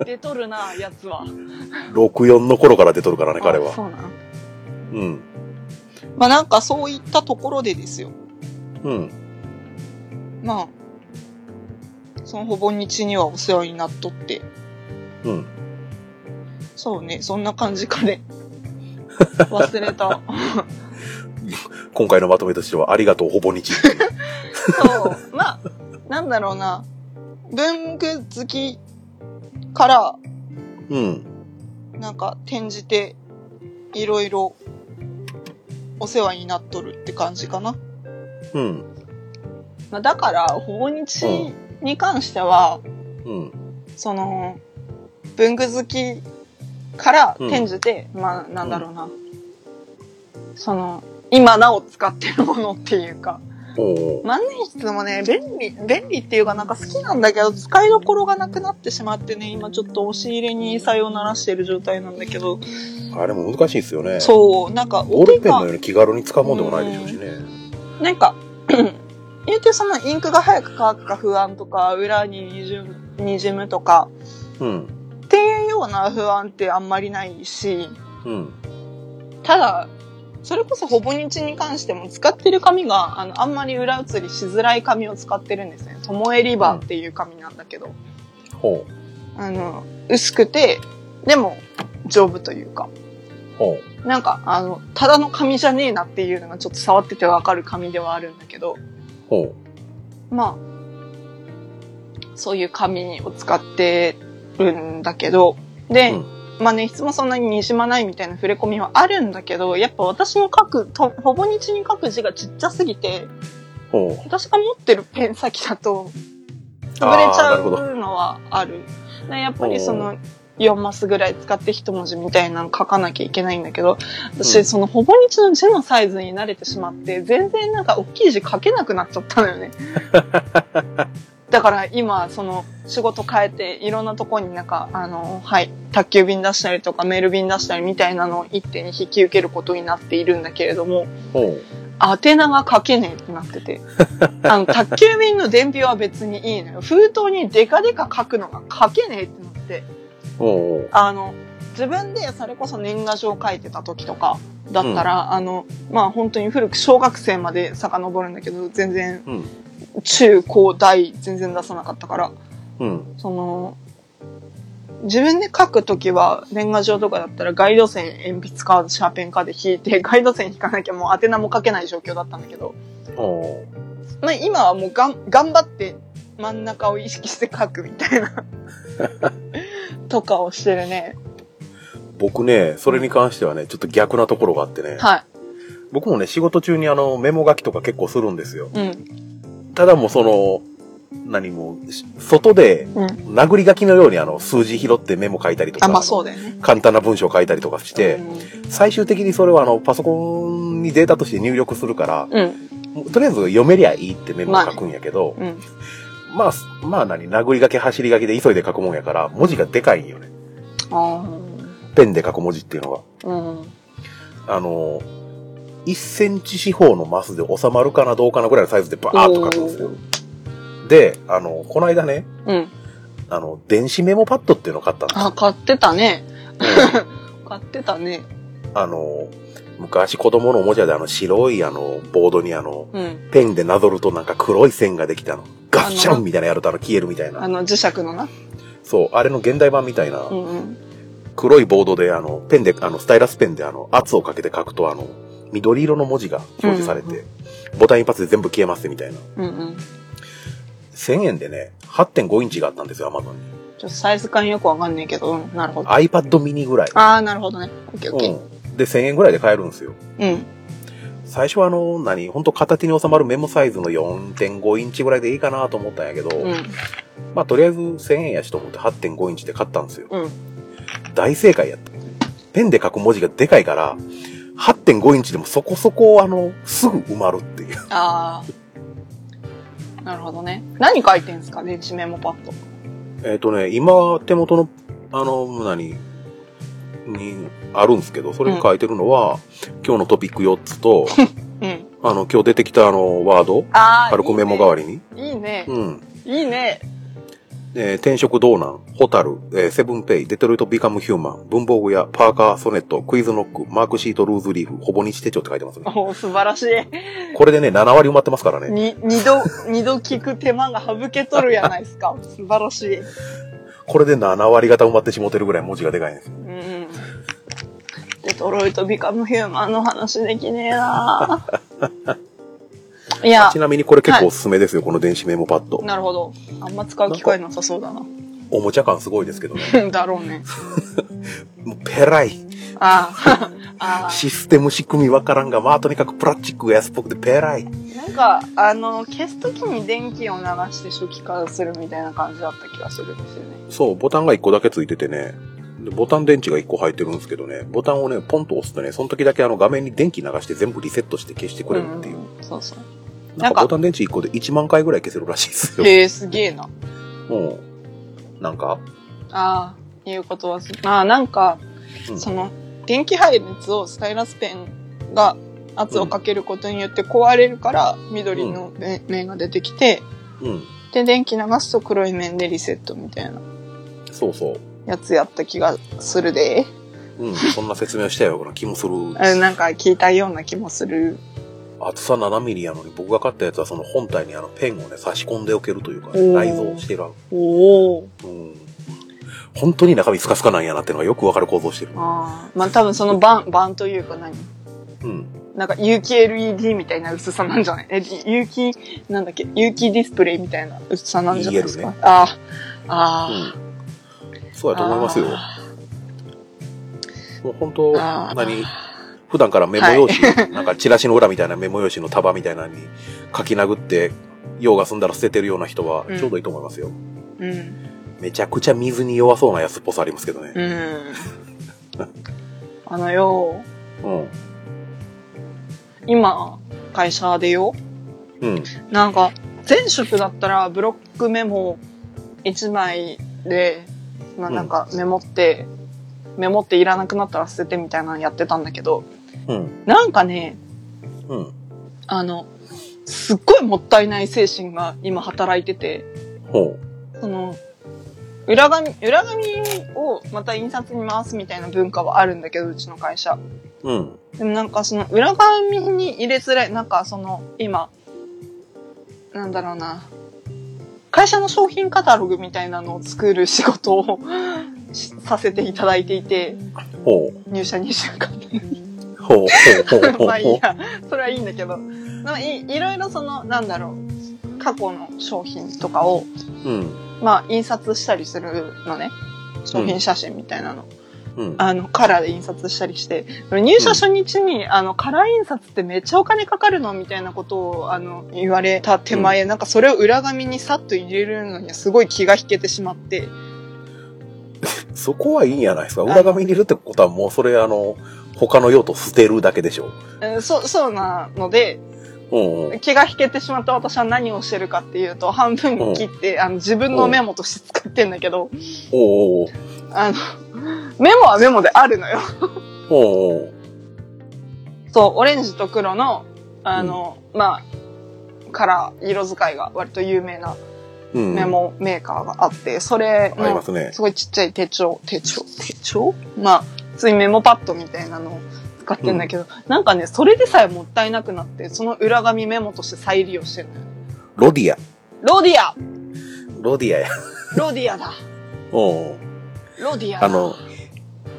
あ出とるな、やつは。64の頃から出とるからね、彼は。あそうなん。うん。まあなんかそういったところでですよ。うん。まあ、そのほぼ日にはお世話になっとって。うん。そうね、そんな感じかね。忘れた。今回のまとめとしては、ありがとう、ほぼ日。そう。まあ、なんだろうな。文具好きから、うん。なんか転じて、いろいろお世話になっとるって感じかな。うん。まあ、だから、ほぼ日に関しては、うん。その、文具好きから転じて、まあ、なんだろうな。その、今なお使ってるものっていうか、万年筆もね、便利、便利っていうかなんか好きなんだけど、使いどころがなくなってしまってね、今ちょっと押し入れにさよならしてる状態なんだけど、あれも難しいですよね。そう、なんかお手がボールペンのように気軽に使うもんでもないでしょうしね。なんか、言うてそのインクが早く乾くか不安とか、裏ににじむにじむとか、うん。ような不安ってあんまりないし、うん。ただ、それこそほぼ日に関しても使ってる紙が、あの、あんまり裏写りしづらい紙を使ってるんですね。ともえリバーっていう紙なんだけど、ほあの、薄くて、でも丈夫というか、なんか、あの、ただの紙じゃねえなっていうのがちょっと触っててわかる紙ではあるんだけど、う。ほまあ、そういう紙を使ってるんだけど、で、うんまあね、質もそんなににじまないみたいな触れ込みはあるんだけど、やっぱ私の書く、とほぼ日に書く字がちっちゃすぎて、私が持ってるペン先だと、潰れちゃうのはある。でやっぱりその、4マスぐらい使って一文字みたいなの書かなきゃいけないんだけど、私、うんそのほぼ日の字のサイズに慣れてしまって、全然なんか大きい字書けなくなっちゃったのよね。だから今、その仕事変えて、いろんなとこになんか、あの、はい、宅急便出したりとかメール便出したりみたいなのを一手に引き受けることになっているんだけれども。宛名が書けねえってなってて。あの、宅急便の伝票は別にいいのよ。封筒にデカデカ書くのが書けねえってなって。あの、自分でそれこそ年賀状書いてた時とかだったら、あの、まあ本当に古く小学生まで遡るんだけど、全然うん。中高大全然出さなかったから、うん。その、自分で書くときは年賀状とかだったらガイド線鉛筆かシャーペンかで引いて、ガイド線引かなきゃもう宛名も書けない状況だったんだけど、ほまあ今はもうがん頑張って真ん中を意識して書くみたいな とかをしてるね。う。僕ね、それに関してはね、ちょっと逆なところがあってね。は僕もね、仕事中にあの、メモ書きとか結構するんですよ。い。うん。ただもうその、何も、し外で、うん。殴り書きのようにあの、数字拾ってメモ書いたりとか。簡単な文章書いたりとかして、うん最終的にそれはあの、パソコンにデータとして入力するから、とりあえず読めりゃいいってメモ書くんやけど、うん。まあ、まあ何、殴り書き走り書きで急いで書くもんやから、文字がでかいんよね。あペンで書く文字っていうのが。あ。うん。あの、1センチ四方のマスで収まるかなどうかなぐらいのサイズでバーッと書くんですよ。で、あの、この間ね、うん。あの、電子メモパッドっていうのを買ったんですよ。あ、買ってたね。うん 買ってたね。あの、昔子供のおもちゃであの白いあの、ボードにあの、うん。ペンでなぞるとなんか黒い線ができたの。ガッシャンみたいなやるとあの消えるみたいな。あの、磁石のな。そう、あれの現代版みたいなう、んうん。黒いボードであの、ペンで、あの、スタイラスペンであの、圧をかけて書くとあの、緑色の文字が表示されて、うんボタン一発で全部消えますみたいな。うんうん。1000円でね、8.5インチがあったんですよ、アマゾンに。ちょっとサイズ感よくわかんないけど、うん、なるほど。iPad mini ぐらい。ああ、なるほどね。オッケーオッケー。うん。で、1000円ぐらいで買えるんですよ。うん。最初はあの、何、ほんと片手に収まるメモサイズの4.5インチぐらいでいいかなと思ったんやけど、うん。まあとりあえず1000円やしと思って8.5インチで買ったんですよ。うん。大正解やった。ペンで書く文字がでかいから、8.5インチでもそこそこあの、すぐ埋まるっていう。ああ。なるほどね。何書いてんすか電子メモパッド。えっ、とね、今手元の、あの、何、にあるんですけど、それに書いてるのは、今日のトピック4つと、うん。あの、今日出てきたあの、ワード。軽くメモ代わりに。いいね。うん。いいね。えー転職道南、ホタル、えーセブンペイ、デトロイトビカムヒューマン、文房具屋、パーカー、ソネット、クイズノック、マークシート、ルーズリーフ、ほぼ日手帳って書いてますね。おー素晴らしい。これでね、7割埋まってますからね。に、二度、二度聞く手間が省けとるやないですか。素晴らしい。これで7割方埋まってしもてるぐらい文字がでかいんですよ。うん。デトロイトビカムヒューマンの話できねえな いやち、なみにこれ結構おすすめですよ、この電子メモパッド。なるほど。あんま使う機会なさそうだな。おもちゃ感すごいですけどね。だろうね。もうペライ。あ あ。システム仕組みわからんが、まあとにかくプラスチックが安っぽくてペライ。なんか、あの、消すときに電気を流して初期化するみたいな感じだった気がするんですよね。そう、ボタンが1個だけついててね。でボタン電池が1個入ってるんですけどね、ボタンをね、ポンと押すとね、その時だけあの画面に電気流して全部リセットして消してくれるっていう。んそうそう。なんかボタン電池1個で1万回ぐらい消せるらしいですよ。へえ、すげえな。うん。なんか、ああ、いうことはす、ああ、なんか、うんその、電気配列をスタイラスペンが圧をかけることによって壊れるから、緑の面面が出てきて、うん。で、電気流すと黒い面でリセットみたいなそうそう。やつやった気がするで。うん、そんな説明をしたような気もする。あなんか聞いたような気もする。厚さ7ミリやのに僕が買ったやつはその本体にあのペンをね差し込んでおけるというか、ね、内蔵してる。おお。うん。本当に中身スカスカなんやなっていうのがよくわかる構造してる。ああ。まあ多分その版、版というか何？うん。なんか有機 LED みたいな薄さなんじゃない？え、有機、なんだっけ？有機ディスプレイみたいな薄さなんじゃないですか？ねああ。ああ。うん。そうやと思いますよ。もう本当、何？普段からメモ用紙、なんかチラシの裏みたいなメモ用紙の束みたいなのに書き殴って、用が済んだら捨ててるような人はうんちょうどいいと思いますよ。うん。めちゃくちゃ水に弱そうなやつっぽさありますけどね。うん。あのよ、うん。今、会社でよ、うん。なんか、前職だったらブロックメモ1枚で、まあなんかメモって、メモっていらなくなったら捨ててみたいなのやってたんだけど、うん。なんかね、うん。あの、すっごいもったいない精神が今働いてて、ほその、裏紙、裏紙をまた印刷に回すみたいな文化はあるんだけど、うちの会社。う。うん。でもなんかその裏紙に入れづらい、なんかその今、なんだろうな、会社の商品カタログみたいなのを作る仕事を しさせていただいていて、ほ入社2週間で。う。ほう。ほう。ほう。ほう。まあいいや、それはいいんだけど、まあいいいろいろその、なんだろう、過去の商品とかを、うん。まあ印刷したりするのね。商品写真みたいなの。うん。あの、カラーで印刷したりして、入社初日に、あの、カラー印刷ってめっちゃお金かかるのみたいなことを、あの、言われた手前、なんかそれを裏紙にさっと入れるのにすごい気が引けてしまって、そこはいいんやないですか。裏紙に入れるってことはもうそれあの、他の用途捨てるだけでしょ。えーそう、そうなので、うんうん。気が引けてしまった私は何をしてるかっていうと、半分切って、あの、自分のメモとして使ってんだけど、おうおうあの、メモはメモであるのよ。おうおうそう、オレンジと黒の、あの、まあ、カラー、色使いが割と有名なうん。メモメーカーがあって、それのありますね。すごいちっちゃい手帳、手帳、手帳？まあ、普通にメモパッドみたいなのを使ってんだけど、なんかね、それでさえもったいなくなって、その裏紙メモとして再利用してるのよ。ロディア。ロディアロディアや。ロディアだ おうロディアだあの、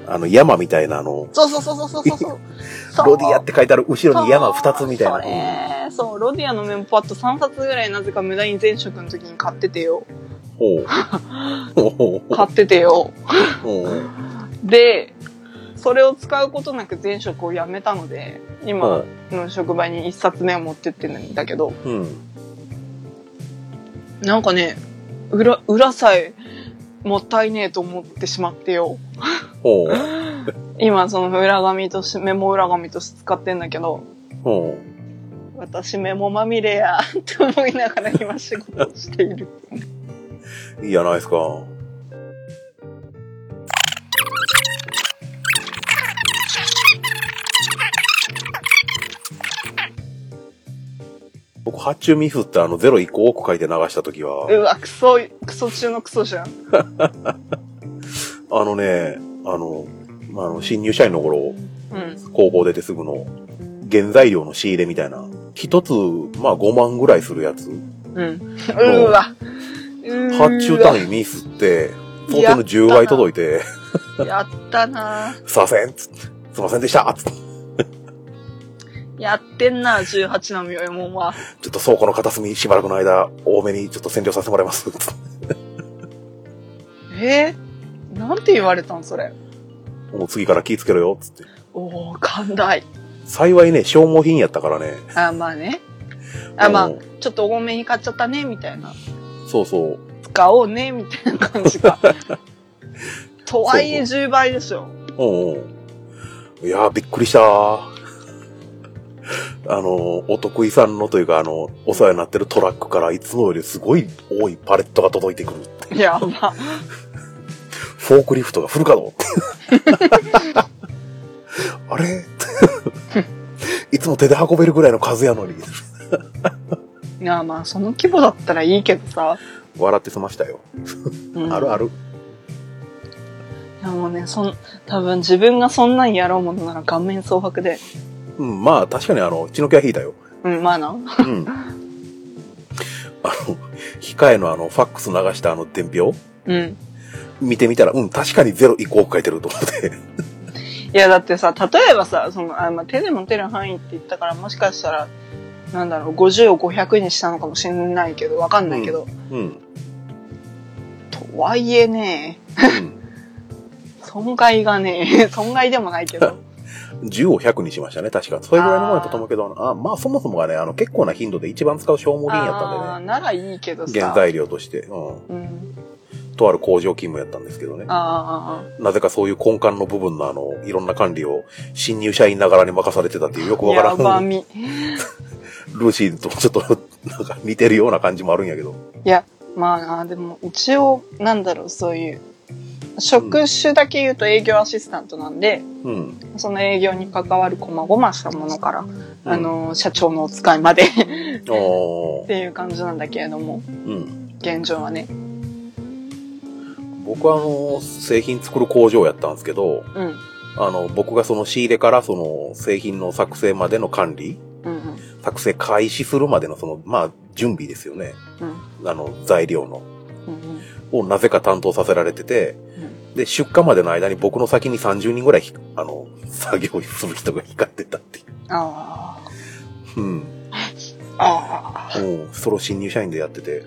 あの、山みたいなあの、そうそうそうそうそうそう。ロディアって書いてある後ろに山二つみたいな。そうそう、ロディアのメモパッド3冊ぐらいなぜか無駄に前職の時に買っててよ。ほう。ほうほう買っててよ。ほうで、それを使うことなく前職を辞めたので、今の職場に一冊目を持ってってるんだけど、うん。なんかね、裏、裏さえもったいねえと思ってしまってよ。今その裏紙として、メモ裏紙として使ってんだけど、ほ私メモまみれやって思いながら今仕事をしている。う。いいやないですか。僕、発注ミスってあの、ゼロ1個多く書いて流したときは、うわ、クソ、クソ中のクソじゃん。あのね、あの、まあ、あの、新入社員の頃、うん。工房出てすぐの、原材料の仕入れみたいな、一つ、まあ5万ぐらいするやつ、うん。うわ。発注単位ミスって、想定の10倍届いて、やったな すいません、つってすいませんでしたつってやってんな、18のみよもんは。ちょっと倉庫の片隅しばらくの間、多めにちょっと占領させてもらいます。えー、なんて言われたんそれ。もう次から気ぃつけろよ、つって。おー、寛大。幸いね、消耗品やったからね。あ、まあね。あ、まあうん、ちょっと多めに買っちゃったね、みたいな。そうそう。使おうね、みたいな感じが。とはいえ10倍でしょ。うんうん。いやー、びっくりしたー。あの、お得意さんのというか、あの、お世話になってるトラックからいつもよりすごい多いパレットが届いてくる。やば。フォークリフトがフル稼働。あれ？いつも手で運べるぐらいの数やのに。いや、まあ、その規模だったらいいけどさ。笑って済ましたよ。うんあるある。いやもうね、そん、多分自分がそんなんやろうものなら顔面蒼白で。うん、まあ確かにあの、血の気は引いたよ。うん、まあな。うん。あの、控えのあの、ファックス流したあの伝票？うん。見てみたら、うん、確かにゼロ1個多く書いてると思って。いや、だってさ、例えばさ、その、あまあ、手で持てる範囲って言ったから、もしかしたら、なんだろう、50を500にしたのかもしれないけど、わかんないけど。うん。とはいえね、うん。損害がね、損害でもないけど。10を100にしましたね、確か。それぐらいのものだったと思うけど、あまあそもそもがね、あの、結構な頻度で一番使う消耗品やったんでね。ならいいけどさ。原材料として。うん。うん。とある工場勤務やったんですけどね。あなぜかそういう根幹の部分のあの、いろんな管理を新入社員ながらに任されてたっていうよくあ、わからん、やばみ。ルーシーとちょっとなんか似てるような感じもあるんやけど。いや、まあ、でも、一応、なんだろう、そういう、職種だけ言うと営業アシスタントなんで、うん。その営業に関わる細々したものから、あの、社長のお使いまで っていう感じなんだけれども、うん。現状はね。僕はあの、製品作る工場やったんですけど、うん。あの、僕がその仕入れからその製品の作成までの管理、うんうん。作成開始するまでのその、まあ、準備ですよね。うん。あの、材料の。うん。をなぜか担当させられてて、うん。で、出荷までの間に僕の先に30人ぐらいひ、あの、作業する人が光ってたっていあう。うん。あ。ああ。うん。それを新入社員でやってて、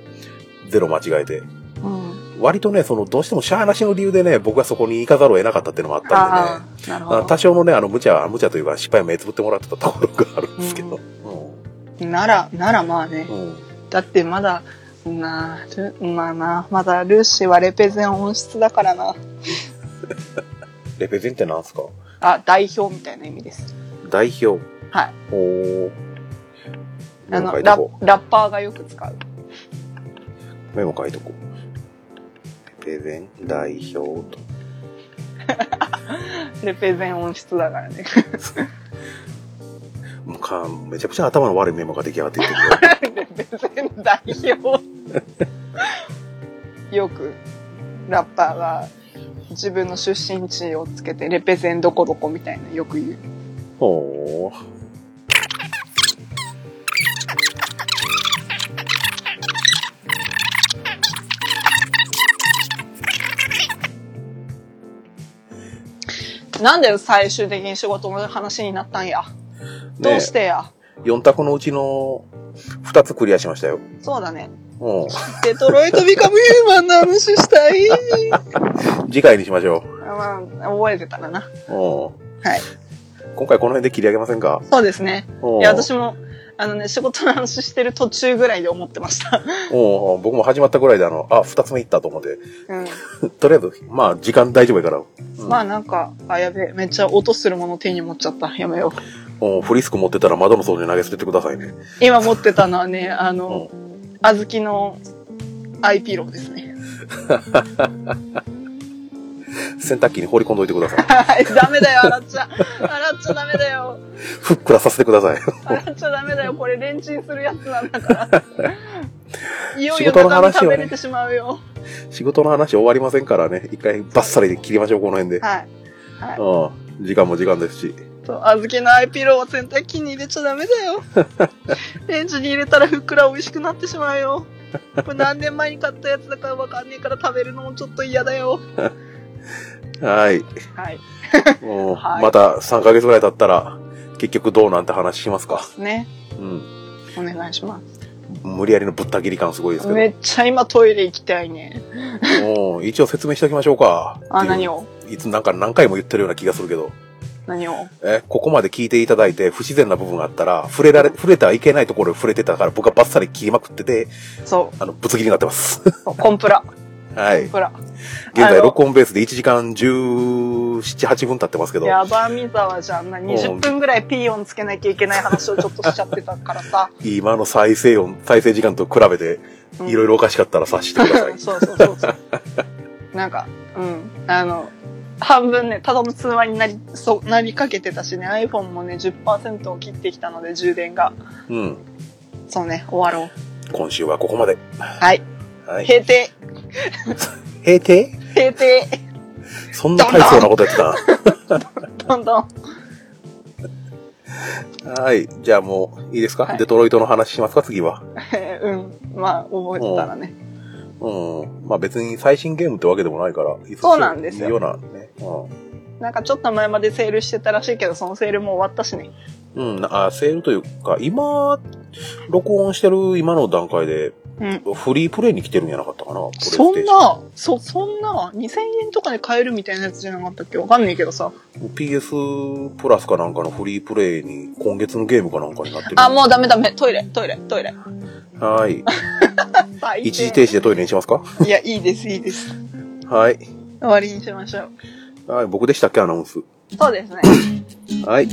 ゼロ間違えて。うん。割とね、その、どうしてもしゃーなしの理由でね、僕がそこに行かざるを得なかったっていうのもあったんでね。ああ。なるほあど。多少のね、あの、無茶、無茶というか、失敗を目つぶってもらってたところがあるんですけど。なら、ならまあね。うん。うん。だってまだ、なあ、ルまあな、まだルーシーはレペゼン音質だからな。レペゼンってなんすか？あ、代表みたいな意味です。代表。はい。おー。あの、ララッパーがよく使う。う。メモ書いとこう。レペゼン代表と。レペゼン音質だからね。もうかめちゃくちゃ頭の悪いメモが出来上がっていってるよ。レペゼン代表。よく、ラッパーが自分の出身地をつけて、レペゼンどこどこみたいなよく言う。ほー。なんで最終的に仕事の話になったんや。どうしてや？4択のうちの2つクリアしましたよ。そうだね。うん。デトロイトビカムヒューマンの話したい。次回にしましょまあ、覚えてたらな。う。うん。はい。今回この辺で切り上げませんか？そうですね。うんいや、私も、あのね、仕事の話してる途中ぐらいで思ってました。うん僕も始まったぐらいであの、あ、2つ目いったと思って。うん。とりあえず、まあ、時間大丈夫やから。うんまあなんか、あ、やべえ、めっちゃ音するもの手に持っちゃった。やめよう。うんフリスク持ってたら窓の外に投げ捨ててくださいね。今持ってたのはね、あうのん、あずきのアイピローですね。洗濯機に放り込んどいてください。はい、ダメだよ、洗っちゃ。洗っちゃダメだよ。ふっくらさせてください。洗っちゃダメだよ。これレンチンするやつなんだから。いよい仕よ中身事の話をね食べれてしまうよ。仕事の話終わりませんからね。一回バッサリで切りましょう、この辺で。はい。はい。うん。時間も時間ですし。そう、あずきのアイピローは洗濯機に入れちゃダメだよ。レンジに入れたらふっくら美味しくなってしまうよ。これ何年前に買ったやつだからわかんねえから食べるのもちょっと嫌だよ。はい。はい。うんはいまた3ヶ月ぐらい経ったら、結局どうなんて話しますか。ね。うん。お願いします。無理やりのぶった切り感すごいですけど。めっちゃ今トイレ行きたいね。もう一応説明しておきましょうか。あ、何を？いつなんか何回も言ってるような気がするけど。何を？え、ここまで聞いていただいて不自然な部分があったら、触れられ、触れてはいけないところに触れてたから僕はバッサリ切りまくってて、そあの、ぶつ切りになってます。う。コンプラ。はい。コンプラ。現在録音ベースで1時間17、8分経ってますけど。やばみざわじゃんな。20分ぐらいピー音つけなきゃいけない話をちょっとしちゃってたからさ。今の再生音、再生時間と比べて、うんいろいろおかしかったら察してください。そうそうそうそう。なんか、うん。あの、半分ね、ただの通話になり、そう、なりかけてたしね、iPhone もね、10%を切ってきたので、充電が。うん。そうね、終わろう。今週はここまで。はい。はい。閉廷閉廷閉廷そんな大層なことやってた？どんどん。なはい。じゃあもう、いいですか、はいデトロイトの話しますか？次は。うん。まあ、覚えてたらね。うん。まあ別に最新ゲームってわけでもないから、いつそうなんですよいいようなね。うなんかちょっと前までセールしてたらしいけど、そのセールも終わったしね。ん。うん。なあ、セールというか、今、録音してる今の段階で、うん。フリープレイに来てるんじゃなかったかなそんな、そ、そんな、2000円とかで買えるみたいなやつじゃなかったっけわかんないけどさ。ン PS プラスかなんかのフリープレイに今月のゲームかなんかになってる。あ、もうダメダメ。トイレ、トイレ、トイレ。はい。一時停止でトイレにしますか？いや、いいです、いいです。はい。終わりにしましょう。はい、僕でしたっけアナウンス。そうですね。はい。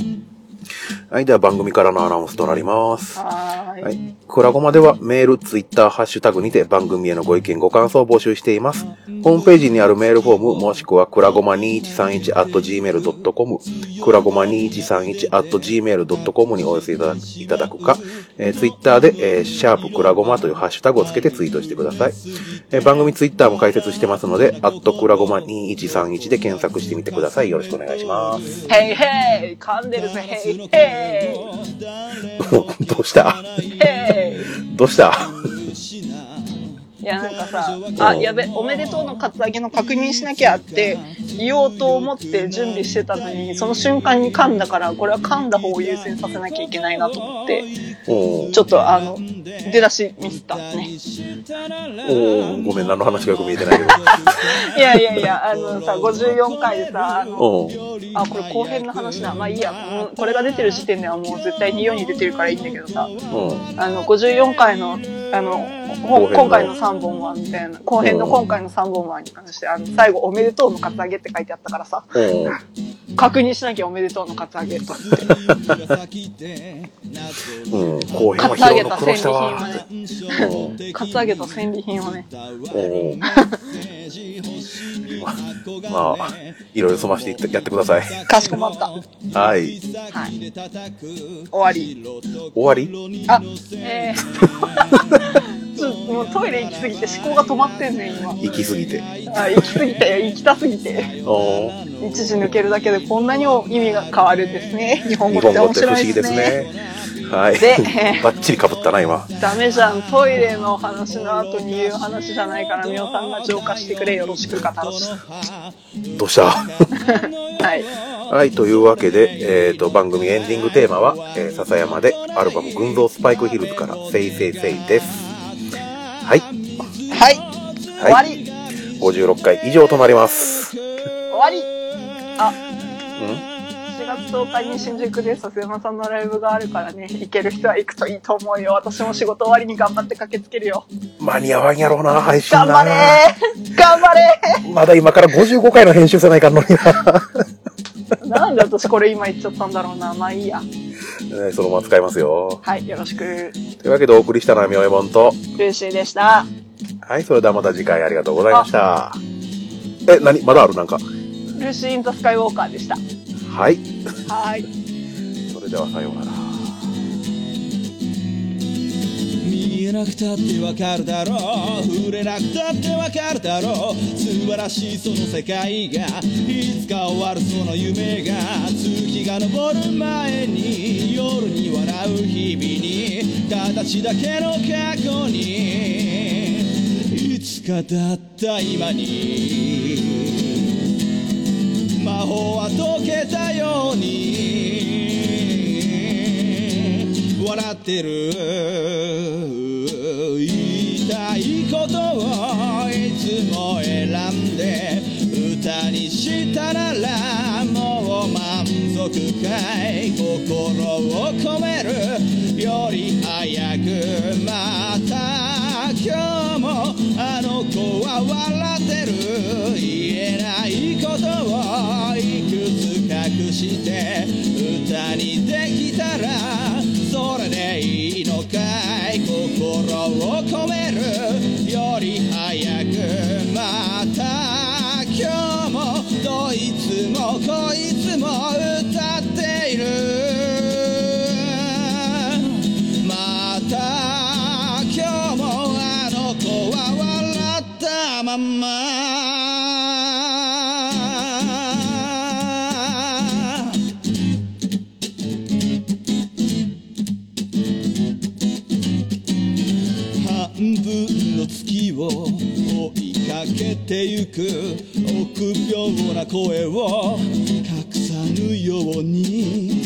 はい、では番組からのアナウンスとなります。はーい。はい。クラゴマではメール、ツイッター、ハッシュタグにて番組へのご意見、ご感想を募集しています。ホームページにあるメールフォーム、もしくはクラゴマ2131 at gmail.com、クラゴマ2131 at gmail.com にお寄せいただくか、えー、ツイッターで、えーシャープクラゴマというハッシュタグをつけてツイートしてください。えー番組ツイッターも開設してますので、アットクラゴマ2131で検索してみてください。よろしくお願いします。ヘイヘイ噛んでるぜ、ヘイヘ どうした？どうした？いや、なんかさ、あ、やべ、おめでとうのカツアゲの確認しなきゃって言おうと思って準備してたのに、その瞬間に噛んだから、これは噛んだ方を優先させなきゃいけないなと思って、ちょっとあの、出だしミスったね。おーごめん、何の話かよく見えてないけど。いやいやいや、あのさ、54回でさ、あの、おあ、これ後編の話だ。まあいいや。これが出てる時点ではもう絶対に世に出てるからいいんだけどさ、うん。あの、54回の、あの今回の3本は、みたいな、後編の今回の3本はに関して、あの、最後おめでとうのカツアゲって書いてあったからさ、うん。確認しなきゃおめでとうのカツアゲと思って。うん。後編はカツア拾うの苦労ゲと戦利品したわ。カツアゲと戦利品をね、うん。まあ、いろいろ済ましていってやってください。かしこまった。はい。はい。終わり。終わり？あ、えー、ともうトイレ行きすぎて思考が止まってんねん、今。行き過ぎて。あ、行き過ぎたよ、行きたすぎて。一時抜けるだけでこんなにも意味が変わるんですね。日本語日って面白いでね。議ですすね。はい。で バッチリ被ったな、今。ダメじゃん。トイレの話の後に言う話じゃないから、みおさんが浄化してくれよろしくかたろし。どうした？はい。はい、というわけで、えっ、と、番組エンディングテーマは、えー、笹山でアルバム、群像スパイクヒルズから、せいせいせいです。はい。はい。終わり。56回以上となります。終わり。あ、ん？4月10日に新宿で笹山さんのライブがあるからね、行ける人は行くといいと思うよ。私も仕事終わりに頑張って駆けつけるよ。間に合わんやろうな、配信な。頑張れー頑張れまだ今から55回の編集せないかんのにな。ー なんで私これ今言っちゃったんだろうな。まあいいや。ねそのまま使いますよ。はい、よろしく。ルというわけでお送りしたのはみおえもんと、ーシーでした。はい、それではまた次回ありがとうございました。え、なにまだある？なんか。ルーシー・イン・ザ・スカイ・ウォーカーでした。はい。はい。それではさようなら。なくたってわかるだろう触れなくたってわかるだろう素晴らしいその世界がいつか終わるその夢が月が昇る前に夜に笑う日々に形だけの過去にいつかだった今に魔法は解けたように。笑ってる。Oh, come ゆく。臆病な声を隠さぬように。